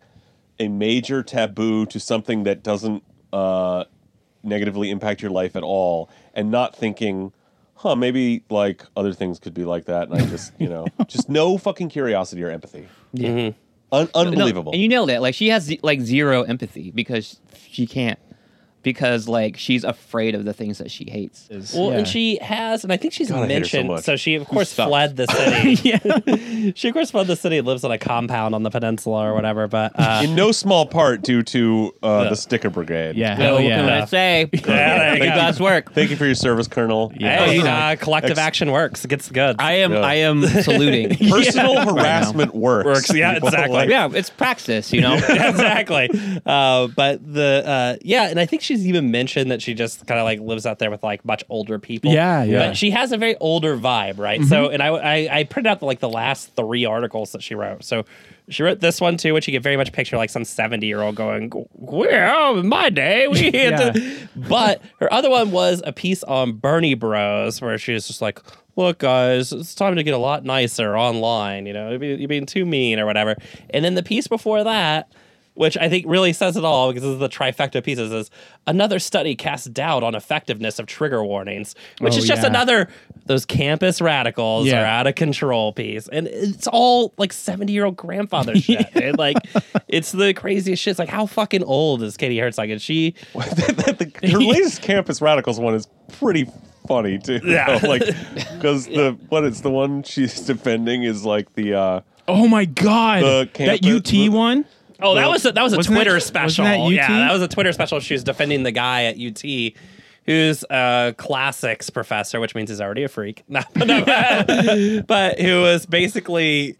a major taboo to something that doesn't uh, negatively impact your life at all, and not thinking, huh, maybe like other things could be like that, and I just, you know, [LAUGHS] just no fucking curiosity or empathy. yeah. Un- No, unbelievable. and you nailed it. Like she has ze- like zero empathy because she can't. Because like she's afraid of the things that she hates. Well, Yeah. and she has, and I think she's God, I hate her so mentioned. much. So, she of course Stop. fled the [LAUGHS] city. [LAUGHS] [LAUGHS] she of course fled the city. Lives on a compound on the peninsula or whatever. But uh, in no small part due to uh, Yeah. the Sticker Brigade. Yeah, So hell what can. I say? Yeah, there you Good go. God's work. Thank you for your service, Colonel. hey, Oh, uh, collective Ex- action works. It gets good. I am Yeah. I am saluting. Personal harassment works. Works, yeah, People, exactly. like- yeah, it's praxis, you know. exactly. Uh, but the uh, yeah, and I think she's even mentioned that she just kind of like lives out there with like much older people. Yeah, yeah. But she has a very older vibe, right? So, mm-hmm. and I, I I printed out like the last three articles that she wrote. So. She wrote this one too, which you get very much picture like some seventy year old going, "Well, in my day, we [LAUGHS] had Yeah. to." But her other one was a piece on Bernie Bros, where she was just like, "Look, guys, it's time to get a lot nicer online. You know, you're being too mean or whatever." And then the piece before that which I think really says it all because this is the trifecta of pieces is another study casts doubt on effectiveness of trigger warnings, which Oh, is just yeah. another those campus radicals Yeah. are out of control piece. And it's all like 70 year old grandfather [LAUGHS] shit. dude. Like it's the craziest shit. It's like how fucking old is Katie Herzog? And she [LAUGHS] the, her latest Campus Radicals one is pretty funny too. Yeah. though. like [LAUGHS] because the what it's the one she's defending is like the uh Oh my god, The that campus- UT one. Oh, that was a, that was a Wasn't that- Twitter wasn't special. that UT? Yeah, that was a Twitter special. She was defending the guy at UT who's a classics professor, which means he's already a freak. [LAUGHS] No, no, [LAUGHS] but who was basically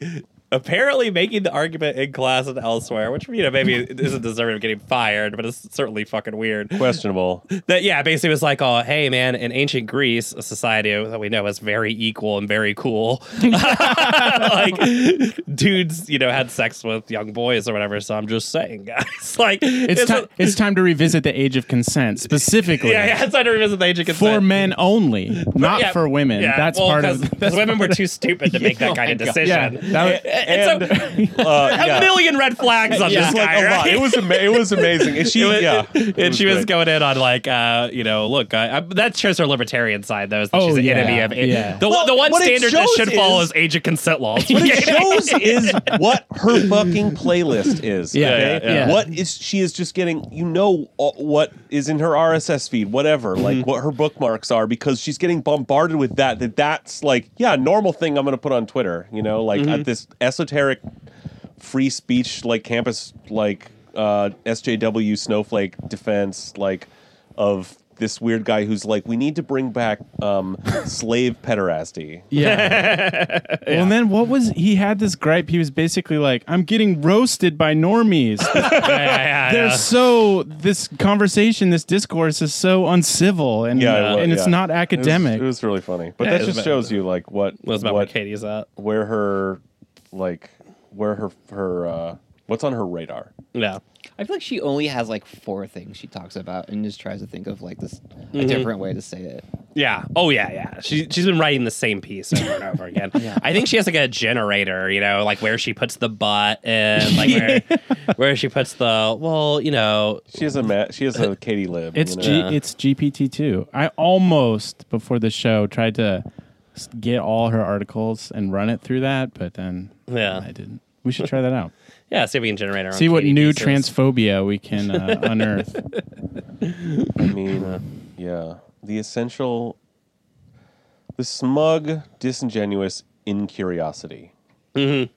apparently making the argument in class and elsewhere, which you know maybe isn't deserving of getting fired, but it's certainly fucking weird. questionable. That yeah, basically was like, oh, hey man, in ancient Greece, a society that we know was very equal and very cool. [LAUGHS] like dudes, you know, had sex with young boys or whatever. So I'm just saying, guys, [LAUGHS] like It's, it's ti- it's time to revisit the age of consent specifically yeah, yeah, it's time to revisit the age of consent for men only, not Yeah, for women. Yeah, That's well, part of. 'cause- 'cause [LAUGHS] That's women were too stupid to make that kind of oh decision. Yeah, that was- [LAUGHS] and, so, Uh, [LAUGHS] a yeah. million red flags on Yeah. this It's like guy, a lot. right? It was ama- it was amazing. And she [LAUGHS] It was- yeah. it and she was great. going in on like, uh, you know, look, I, I, that shows her libertarian side, though. Is that Oh, she's an yeah, enemy of yeah. the, Well, the one standard that shows should follow is- is age of consent laws. What it shows is what her fucking playlist is. Yeah, okay? yeah, yeah. What is she is just getting? You know uh, what is in her RSS feed, whatever, like what her bookmarks are, because she's getting bombarded with that. That that's like, yeah, normal thing I'm going to put on Twitter. You know, like at this esoteric free speech, like campus, like uh, SJW snowflake defense, like of this weird guy who's like, we need to bring back um, slave pederasty. Yeah. [LAUGHS] Well, and then what was he had this gripe? He was basically like, "I'm getting roasted by normies. [LAUGHS] yeah, yeah, They're yeah. so this conversation, this discourse is so uncivil and Yeah, it was- and it's yeah. not It was- academic." It was, really funny, but Yeah, that just about- shows you like what was about where what Katie's at. where her like where her her uh, what's on her radar. Yeah. I feel like she only has like four things she talks about and just tries to think of like this a different way to say it. Yeah. Oh yeah, yeah. She she's been writing the same piece over and over again. [LAUGHS] yeah. I think she has like a generator, you know, like where she puts the butt and like where, [LAUGHS] where she puts the well, you know, She has a ma- she has a Katie lib. It's you G- know? it's GPT two. I almost before the show tried to s- get all her articles and run it through that, but then Yeah. I didn't. We should try that out. [LAUGHS] yeah, see if we can generate our own See what Katie new pieces. transphobia we can uh, [LAUGHS] unearth. I mean, yeah, the essential, the smug, disingenuous incuriosity Mm-hmm.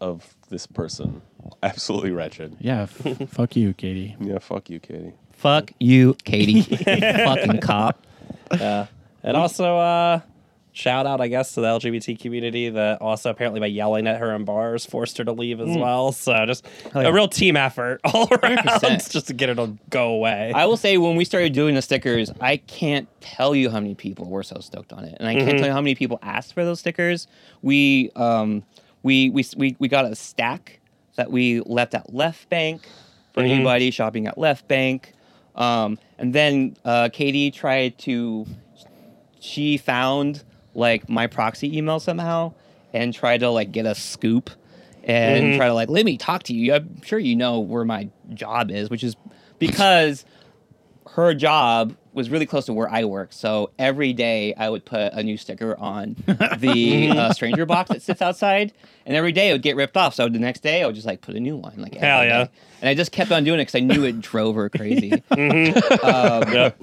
of this person. Absolutely wretched. Yeah, f- [LAUGHS] fuck you, Katie. Yeah, fuck you, Katie. Fuck you, Katie. Fucking cop. Yeah. And also, uh, shout out, I guess, to the LGBT community that also apparently by yelling at her in bars forced her to leave as well. So just yeah. a real team effort [LAUGHS] all around 100%. just to get it to go away. I will say when we started doing the stickers, I can't tell you how many people were so stoked on it, and I can't tell you how many people asked for those stickers. We um we we we, we got a stack that we left at Left Bank for anybody shopping at Left Bank, um, and then uh, Katie tried to she found like my proxy email somehow and try to like get a scoop and mm-hmm. try to like let me talk to you. I'm sure you know where my job is, which is because her job was really close to where I work. So every day I would put a new sticker on [LAUGHS] the uh, stranger box that sits outside, and every day it would get ripped off. So the next day I would just like put a new one. Like every Hell yeah. day. And I just kept on doing it because I knew it drove her crazy. [LAUGHS] yeah. [LAUGHS]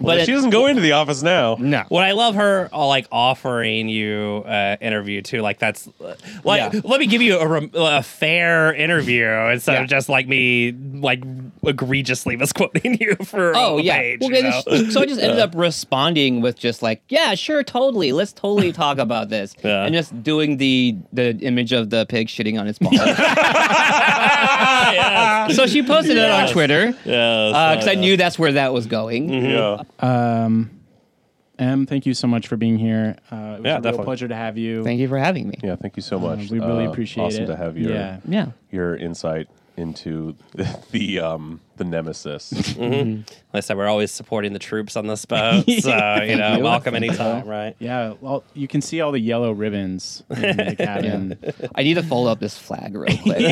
But she it- doesn't go into the office now. no, What I love her uh, like offering you uh, interview too, like that's uh, like Yeah. let me give you a, rem- a fair interview instead Yeah. of just like me like egregiously misquoting you for Oh yeah. page. Well, you then know? [LAUGHS] sh- so I just ended up responding with just like, yeah, sure, totally. Let's totally [LAUGHS] talk about this. Yeah. And just doing the the image of the pig shitting on its balls. [LAUGHS] yes. so she posted it on Twitter Yes, because I yeah. knew that's where that was going. Yeah. Um, Em, thank you so much for being here. Uh, it was Yeah, a real definitely. pleasure to have you. Thank you for having me. Yeah, thank you so Uh, much. we really Uh, appreciate awesome it. Awesome to have your Yeah. Yeah. your insight into the, [LAUGHS] the um the nemesis. [LAUGHS] Like I said, we're always supporting the troops on this boat. [LAUGHS] So, you know, welcome anytime, right? Yeah, well, you can see all the yellow ribbons in the cabin. I need to fold up this flag real quick.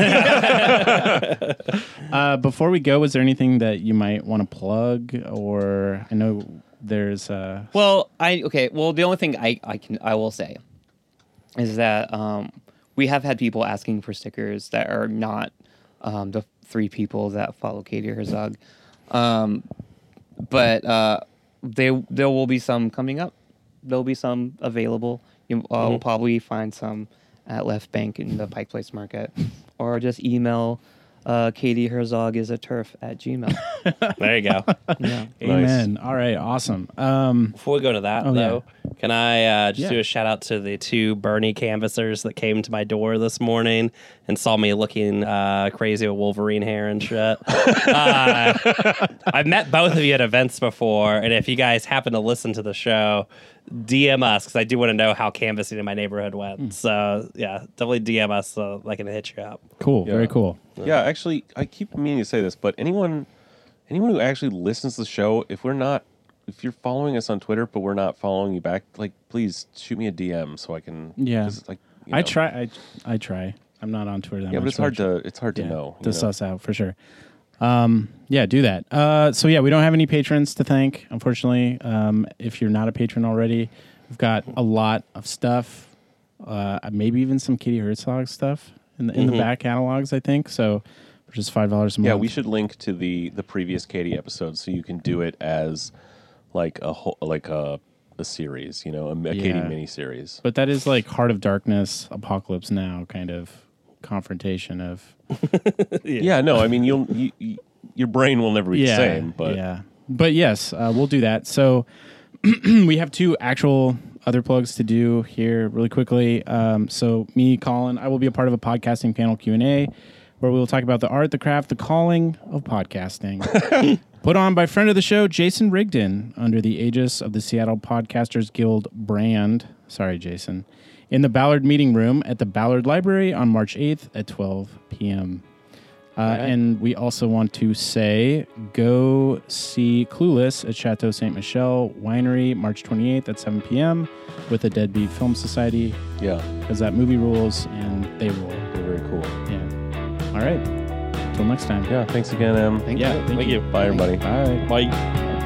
Uh, before we go, was there anything that you might want to plug? Or I know there's uh, Well, I okay. Well, the only thing I, I can I will say is that um, we have had people asking for stickers that are not um, the three people that follow Katie Herzog, um, but uh, they there will be some coming up. There'll be some available. You uh, will probably find some at Left Bank in the Pike Place Market, or just email. Uh, Katie Herzog is a turf at Gmail. [LAUGHS] There you go. yeah. Amen. All right, awesome. Um, Before we go to that, Oh, yeah. though, can I uh, just Yeah. do a shout out to the two Bernie canvassers that came to my door this morning and saw me looking uh, crazy with Wolverine hair and shit? [LAUGHS] uh, I've met both of you at events before, and if you guys happen to listen to the show, DM us because I do want to know how canvassing in my neighborhood went. Hmm. So, yeah, definitely DM us so I can hit you up. cool. Yeah. Very cool. yeah, actually, I keep meaning to say this, but anyone anyone who actually listens to the show, if we're not if you're following us on Twitter but we're not following you back, like please shoot me a DM so I can Yeah. 'cause, like you I try. I I try. I'm not on Twitter that Yeah, much. but it's hard so- to it's hard to yeah, know. to know? suss out for sure. Um, yeah, do that. Uh, so yeah, we don't have any patrons to thank, unfortunately. Um, if you're not a patron already, we've got a lot of stuff. Uh, maybe even some Katie Herzog stuff in the in the back catalogs. I think so. For just five dollars a month. Yeah, we should link to the the previous Katie episode so you can do it as like a whole like a a series, you know, a, a Katie Yeah. mini series. But that is like Heart of Darkness, Apocalypse Now kind of confrontation of [LAUGHS] Yeah, no, I mean you'll you, you, your brain will never be the same, but yeah. But yes, uh, we'll do that. So [CLEARS THROAT] we have two actual other plugs to do here really quickly. Um, so me, Colin, I will be a part of a podcasting panel Q and A where we will talk about the art, the craft, the calling of podcasting. [LAUGHS] Put on by friend of the show, Jason Rigdon, under the aegis of the Seattle Podcasters Guild brand. Sorry, Jason. In the Ballard Meeting Room at the Ballard Library on March 8th at 12 p.m. Uh, And we also want to say go see Clueless at Chateau Saint Michelle Winery March 28th at 7 p.m. with the Deadbeat Film Society yeah, because that movie rules and they rule. they're very cool. Yeah. All right. Till next time. Yeah, thanks again, Em. Thank Yeah. you. Thank, Thank you. you. Bye, everybody. Bye. Bye.